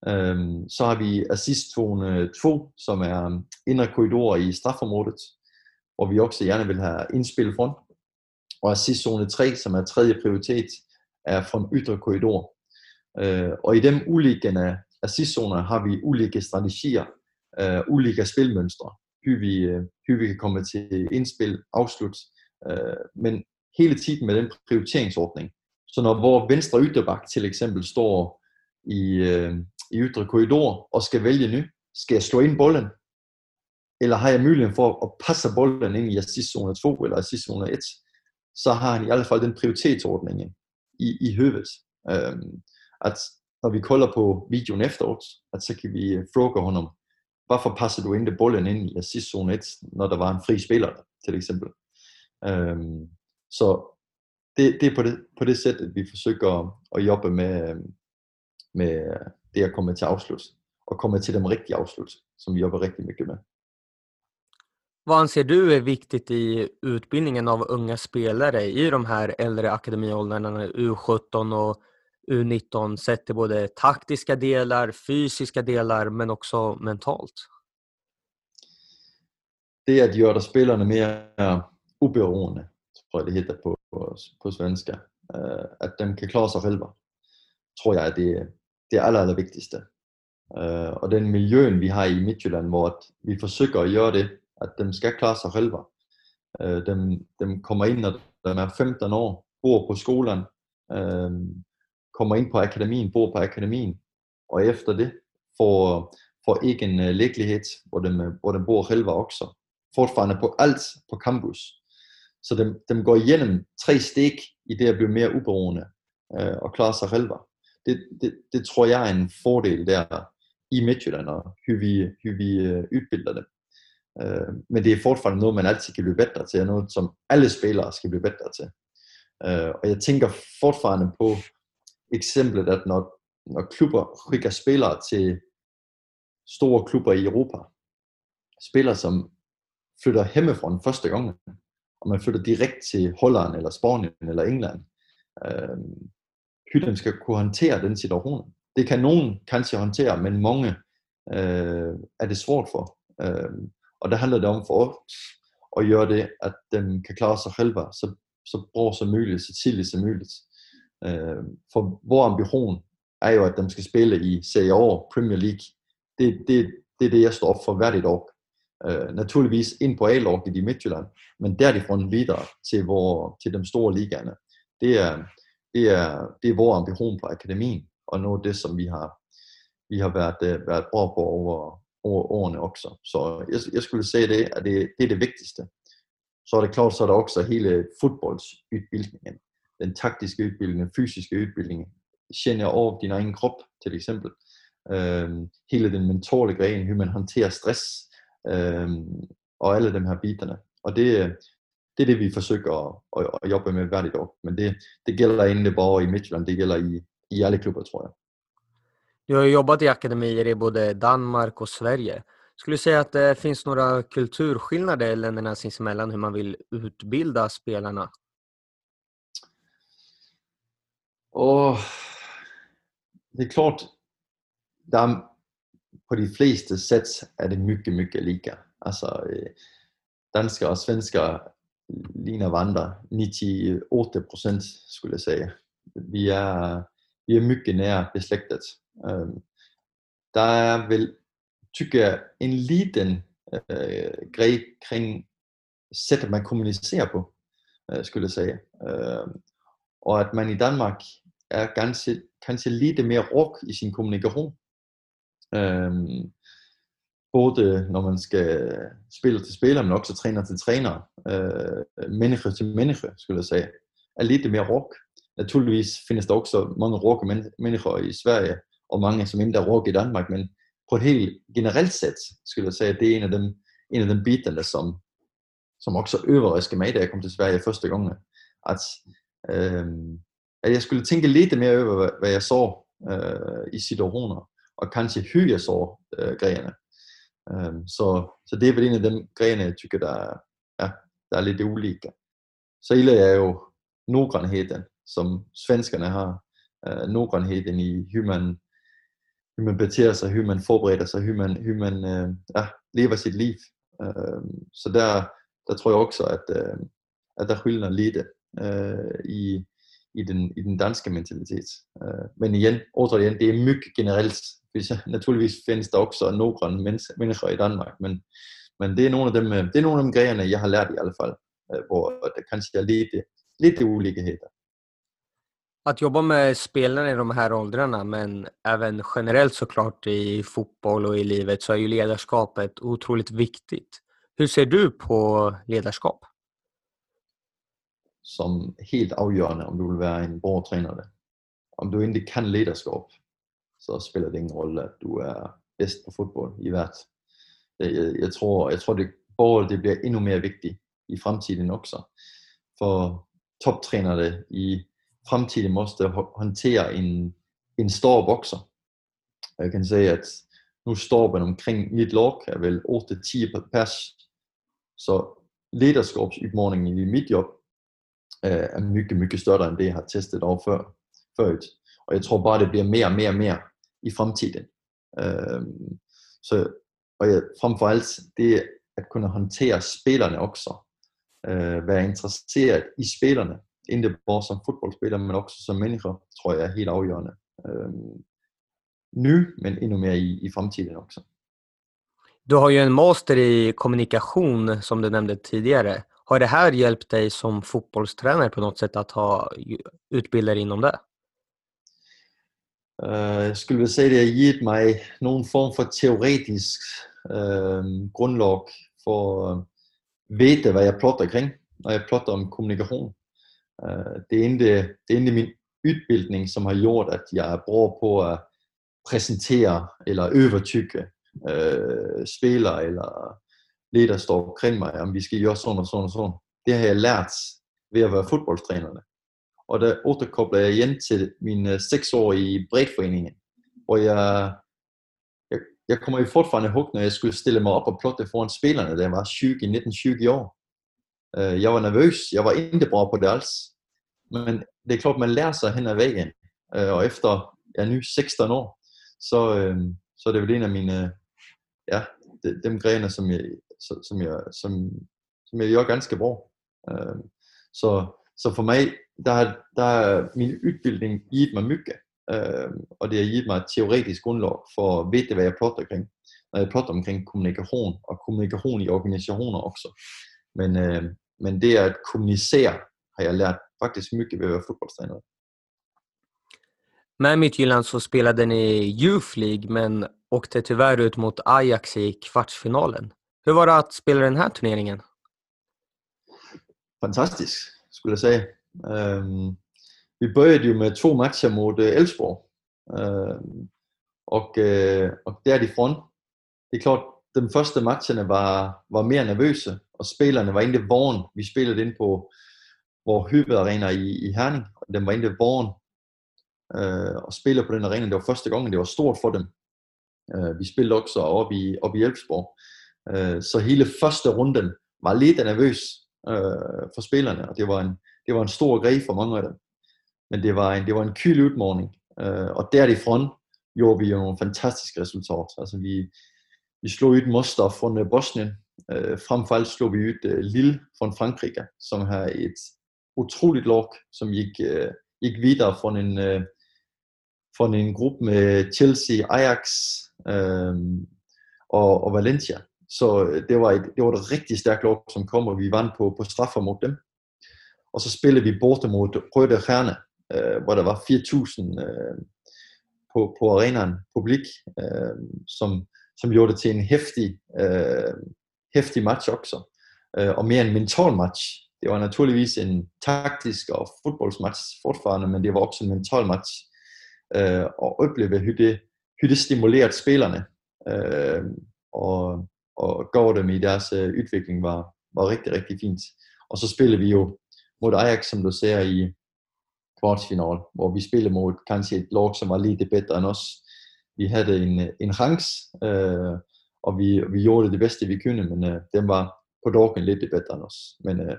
Øhm, så har vi assistzone 2, som er indre korridorer i strafområdet, hvor vi også gerne vil have indspil front. Og assistzone 3, som er tredje prioritet, er fra ydre korridor. Øh, og i dem ulike assistzoner har vi ulike strategier, øh, ulike spilmønstre, hvor vi, øh, vi kan komme til indspil, afslut, øh, men hele tiden med den prioriteringsordning. Så når hvor venstre ytterbak til eksempel står i, øh, i ytre korridor og skal vælge nu. Skal jeg slå ind bolden? Eller har jeg muligheden for at passe bolden ind i assistzone 2 eller assistzone 1? Så har han i hvert fald den prioritetsordning i, i høvet. Øhm, at når vi kolder på videoen efteråt, at så kan vi øh, fråga honom, hvorfor passer du ikke bolden ind i assistzone 1, når der var en fri spiller, til eksempel. Øhm, så det, det er på det, på det sæt, at vi forsøger at, at jobbe med, med det at komme til afslut og komme till de riktiga avslut som vi jobbar riktigt mycket med. Vad anser du är viktigt i utbildningen av unga spelare i de här äldre akademiåldrarna, U17 och U19, sett till både taktiska delar, fysiska delar men också mentalt? Det är att göra spelarna mer oberoende, tror jeg det hedder på, på, på svenska. Uh, øh, at de kan klare sig selv, tror jeg, det, det er aller, aller vigtigste. Uh, øh, og den miljøen, vi har i Midtjylland, hvor vi forsøger at gøre det, at de skal klare sig selv. Øh, uh, de, de kommer ind, når de er 15 år, bor på skolen, uh, kommer ind på akademien, bor på akademien, og efter det får, får egen uh, lægelighed, hvor de, hvor de bor selv også. Fortfarande på alt på campus. Så dem, dem går igennem tre stik i det at blive mere uberoende øh, og klare sig selv. Det, det, det tror jeg er en fordel der i Midtjylland, og hur vi, vi udbilder dem. Øh, men det er fortfarande noget, man altid kan blive bedre til, og noget, som alle spillere skal blive bedre til. Øh, og jeg tænker fortfarande på eksemplet, at når, når klubber skikker spillere til store klubber i Europa, spillere som flytter hjemmefra den første gang, og man flytter direkte til Holland, eller Spanien, eller England, øh, hytten skal kunne håndtere den situation. Det kan nogen kanskje håndtere, men mange øh, er det svært for. Øh, og der handler det om for os at gøre det, at de kan klare sig selv så, så bra som muligt, så tidligt som muligt. Øh, for vores ambition er jo, at de skal spille i Serie A, Premier League. Det, det, det er det, jeg står op for hvert et år. Øh, naturligvis ind på A-laget i Midtjylland, men derifrån videre til, hvor, til de store ligaerne. Det er, det er, det er vores ambition på akademien, og noget af det, som vi har, vi har været, øh, været bra på over, over årene også. Så jeg, jeg skulle sige det, at det, det er det vigtigste. Så er det klart, så er der også hele fodboldsudbildningen. Den taktiske udbildning, den fysiske udbildning. Kender over din egen krop, til eksempel. Øhm, hele den mentale gren, hvordan man håndterer stress, øhm, og alle de her biterne. Og det, det er det, vi forsøger at, at, at jobbe med hvert år. Men det, det gælder ikke bare i Midtjylland, det gælder i, i alle klubbar tror jag. Du har jobbat i akademier i både Danmark och Sverige. Skulle du säga att det finns några kulturskillnader länderna sinsemellan hur man vill utbilda spelarna? Och det är klart, där på de fleste sätt är det mycket, mycket lika. Alltså, eh, øh, danskar och svenskar ligner vandre 98 procent, skulle jeg sige. Vi er, vi er mycket nær beslægtet. Um, der er vel, tykker jeg, en liten øh, grej kring sættet, man kommunicerer på, øh, skulle jeg sige. Øh, og at man i Danmark er ganske, kanskje lidt mere råk i sin kommunikation. Øhm, både når man skal spille til spiller, men også træner til træner, øh, menneske til menneske, skulle jeg sige, er lidt mere rock. Naturligvis findes der også mange rock mennesker i Sverige, og mange som ikke er rock i Danmark, men på et helt generelt sæt, skulle jeg sige, det er en af dem, en af dem biterne, som, som også overraskede mig, da jeg kom til Sverige første gang, at, øh, at jeg skulle tænke lidt mere over, hvad jeg så øh, i situationer, og kanskje hur jeg så øh, greiene. Um, øhm, så, så det er vel en af de grene, jeg tykker, der ja, der er lidt ulike. Så ille er jo noggrannheden, som svenskerne har. Øh, uh, noggrannheden i, hur man, hur man beter sig, hur man forbereder sig, hur man, hur man uh, øh, ja, lever sit liv. Uh, så der, der tror jeg også, at, uh, at der skyldner lidt uh, i, i, den, i den danske mentalitet. Uh, men igen, återigen, det er mycket generelt hvis, [LAUGHS] naturligvis findes der også nogle mennesker i Danmark, men, men det er nogle af dem, det er nogle af dem grejerne, jeg har lært i alle fall, øh, hvor det kanske är lite, lite olikheter. Att jobba med spelarna i de här åldrarna, men även generellt såklart i fotboll och i livet, så är ju ledarskapet otroligt viktigt. Hur ser du på ledarskap? Som helt avgörande om du vill vara en bra tränare. Om du inte kan ledarskap, så spiller det ingen rolle, at du er bedst på fodbold i hvert. Jeg, jeg tror, jeg tror det, både det bliver endnu mere vigtigt i fremtiden også. For toptrænerne i fremtiden måste håndtere en, en stor bokser. Jeg kan sige, at nu står man omkring mit lok, er vel 8-10 pers. Så lederskabsudfordringen i mit job øh, er mycket, mycket større end det, jeg har testet over før. før. Og jeg tror bare, det bliver mere og mere og mere i fremtiden. Øh, så, og ja, frem for alt det at kunne håndtere spillerne også. øh, være interesseret i spillerne, ikke bare som fodboldspiller, men også som mennesker, tror jeg er helt afgørende. Øh, nu, men endnu mere i, i fremtiden også. Du har ju en master i kommunikation som du nämnde tidigare. Har det här hjälpt dig som fotbollstränare på något sätt att ha utbildare inom det? Uh, skulle vi sige, at det har givet mig nogen form for teoretisk uh, grundlag for øh, at vide, hvad jeg plotter kring, når jeg plotter om kommunikation. Uh, det, er ikke, det er ikke min udbildning, som har gjort, at jeg er på at præsentere eller øvertykke uh, spillere eller ledere står omkring mig, om vi skal gøre sådan og sådan og sådan. Det har jeg lært ved at være fodboldtrænerne. Og der återkobler jeg igen til mine øh, seks år i bredforeningen, hvor jeg, jeg, jeg kommer i fortfarande ihåg, når jeg skulle stille mig op og plotte foran spillerne, da jeg var 20, 19-20 år. Øh, jeg var nervøs, jeg var ikke bra på det alls. Men det er klart, man lærer sig hen ad vejen. Øh, og efter jeg er nu 16 år, så, så er det vel en af mine, ja, dem grene, som jeg, som jeg, som, som jeg gør ganske bra. Så, så for mig, der har min udbildning givet mig mycket. Øh, og det har givet mig et teoretisk grundlag for at vide, hvad jeg plotter omkring. Når jeg plotter omkring kommunikation, og kommunikation i organisationer også. Men, øh, men det at kommunicera har jag lärt faktiskt mycket ved at være fotbollstränare. Med Midtjylland så spelade ni Youth League men åkte tyvärr ut mot Ajax i kvartsfinalen. Hur var det att spela den här turneringen? Fantastisk, skulle jeg sige. Øhm, vi började jo med to matcher mod øh, Elfsborg. Øhm, og, øh, og der er de front. det er klart, de første matcherne var, var mere nervøse, og spillerne var ikke vågen. Vi spillede ind på vores hyperarena i, i Herning. og Den var ikke vågen. Øh, og spille på den arena. Det var første gang, det var stort for dem. Øh, vi spillede også op i, op i Elfsborg. Øh, så hele første runden var lidt nervøs øh, for spillerne, og det var en, det var en stor grej for mange af dem. Men det var en, det var en kyl udmorning, Uh, og derifrån gjorde vi jo nogle fantastiske resultater. Altså vi, vi slog ud Mostar fra Bosnien. Uh, frem for alt slog vi ud uh, Lille fra Frankrig, som har et utroligt lag, som gik, uh, gik videre fra en, uh, fra en gruppe med Chelsea, Ajax uh, og, og Valencia. Så det var, et, det var et rigtig stærkt lag, som kom, og vi vandt på, på straffer mod dem. Og så spillede vi borte mod Røde Herne, øh, hvor der var 4.000 øh, på, på arenaen, publik, øh, som, som gjorde det til en hæftig, øh, hæftig match også. Øh, og mere en mental match. Det var naturligvis en taktisk og fodboldsmatch fortfarande, men det var også en mental match. Øh, og opleve, hur det, hur det stimulerede spillerne, øh, og, og gav dem i deres øh, udvikling var, var rigtig, rigtig fint. Og så spillede vi jo mod Ajax, som du ser i kvartsfinal, hvor vi spillede mod kanskje et lag, som var lidt bedre end os. Vi havde en, en chance, øh, og vi, vi gjorde det bedste, vi kunne, men øh, den var på dagen lidt bedre end os. Men øh,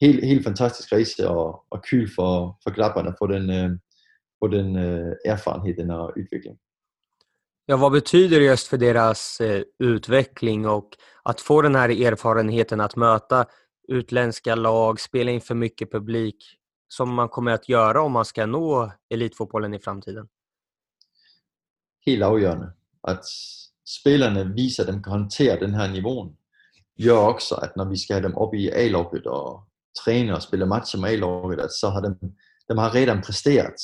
helt, helt fantastisk rejse, og, og kyl for, for klapperne for den, øh, for den øh, erfarenhed, den her udvikling. Ja, vad betyder det just för deras eh, utveckling och att få den här erfarenheten att möta utländska lag, spela inför mycket publik som man kommer att göra om man ska nå elitfotbollen i framtiden? Helt afgørende, at spillerne viser, at de kan håndtere den her nivån, gør også, at når vi skal have dem op i A-laget og træne og spille matcher med A-laget, at så har de, de har redan præsteret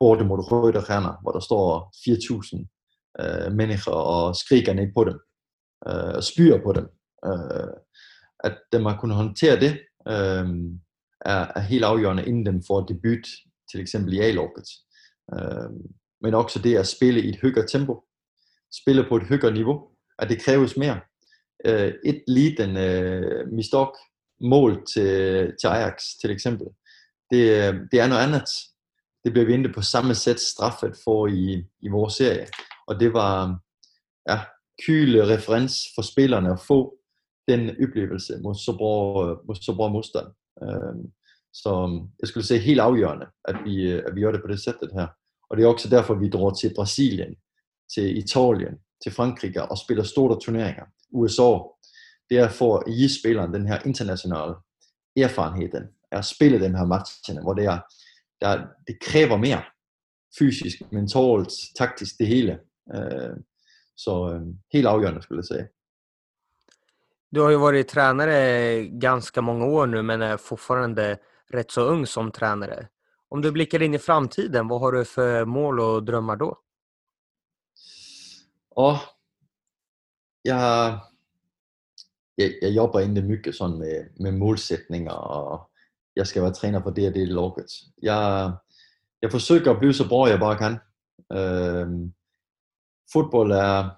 både mod Røde Stjerner, hvor der står 4.000 øh, mennesker og skriger ned på dem, øh, og på dem. Øh, at dem har kunnet håndtere det, øh, er, er helt afgørende, inden dem får debut, til eksempel i A-laget. Øh, men også det at spille i et højere tempo, spille på et højere niveau, at det kræves mere. Øh, et lige den øh, mistok mål til, til Ajax, til eksempel, det, øh, det er noget andet. Det bliver vi ikke på samme sæt straffet for i, i vores serie. Og det var ja, kyle referens for spillerne at få den oplevelse mod så bra, mod så bra modstand. Øh, så jeg skulle sige helt afgørende, at vi, at vi gør det på det sættet her. Og det er også derfor, vi drar til Brasilien, til Italien, til Frankrig og spiller store turneringer. USA, det er for at give spilleren den her internationale erfarenheden at spille den her matchen, hvor det, er, der, det kræver mere fysisk, mentalt, taktisk, det hele. Øh, så øh, helt afgørende skulle jeg sige. Du har ju varit tränare ganska många år nu men är fortfarande rätt så ung som tränare. Om du blickar in i framtiden, vad har du för mål och drömmar då? Ja, jag, jag, jag jobbar inte mycket sån med, med målsättningar och jag ska vara tränare för det och det laget. Jag, jag försöker att bli så bra jag bara kan. Øh, fotboll är,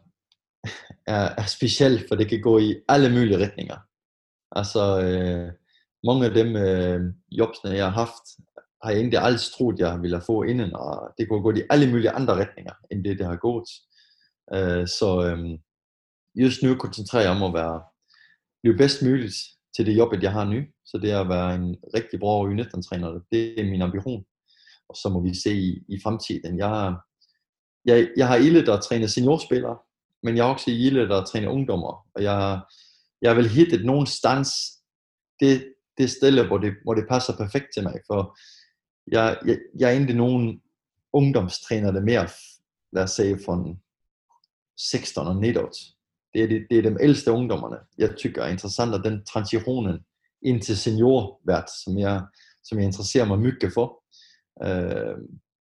er, er speciellt för det kan gå i alla möjliga riktningar. Alltså, øh, många av de øh, jobbene jag har haft har jeg egentlig aldrig troet, jeg ville få inden, og det kunne gå i alle mulige andre retninger, end det, det har gået. Øh, så øh, just nu koncentrerer jeg om at være, blive bedst muligt til det job, jeg har nu. Så det er at være en rigtig bra U19-træner, det er min ambition. Og så må vi se i, i fremtiden. Jeg, jeg, jeg har ildet at træne seniorspillere, men jeg har også ildet at træne ungdommer. Og jeg, jeg vil hitte nogenstans det, det sted, hvor det, hvor det passer perfekt til mig. For jeg, jeg, jeg er ikke nogen ungdomstræner, der mere, lad os sige, fra 16 og nedåt. Det er, det, det er de ældste ungdommerne, jeg tykker er interessant, og den transitionen ind til seniorvært, som jeg, som jeg interesserer mig mycket for. Øh,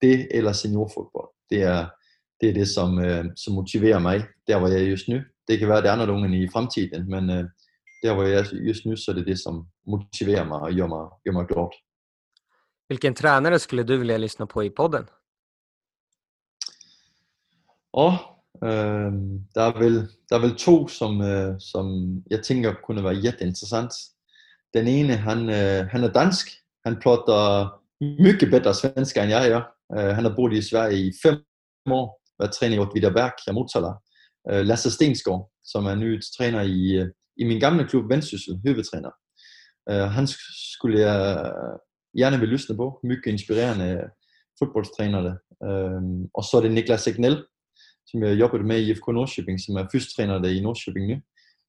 det eller seniorfodbold, det er det, er det som, øh, som motiverer mig, der hvor jeg er just nu. Det kan være, det er anderledes i fremtiden, men øh, der hvor jeg er just nu, så er det det, som motiverer mig og gør mig, gør mig glad. Vilken tränare skulle du vilja lyssna på i podden? Ja, øh, der, er vel, der er vel to, som, øh, som jeg tænker kunne være jätteinteressant. Den ene, han, øh, han er dansk. Han plotter mycket bedre svenska end jeg gør. Øh, han har boet i Sverige i fem år, været træner i Åtvidaberg, jeg Motala. Øh, Lasse Stensgaard, som er ny træner i, øh, i min gamle klub Vendsyssel, hovedtræner. Øh, han skulle jeg øh, gerne vil lytte på. Mycket inspirerende øh, fodboldtrænere. Øhm, og så er det Niklas Egnell, som jeg jobbede med i IFK Norrköping, som er fysstræner i Norrköping nu,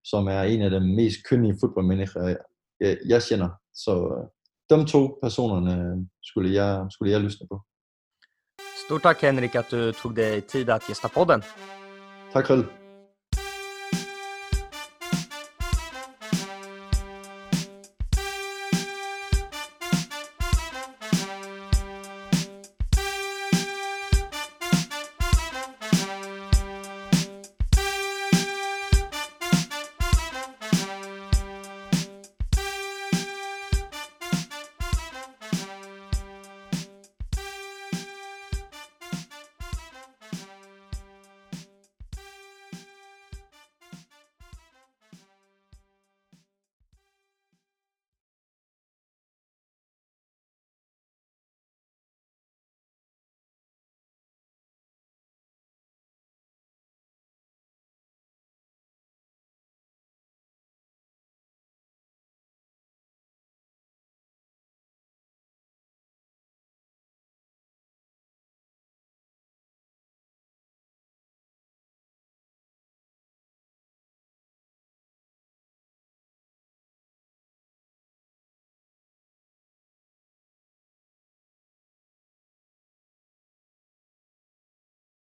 som er en af de mest kønne fodboldmennesker, jeg, jeg kender. Så de to personerne skulle jeg, skulle jeg lytte på. Stort tack Henrik att du tog dig tid att gästa podden. Tack själv.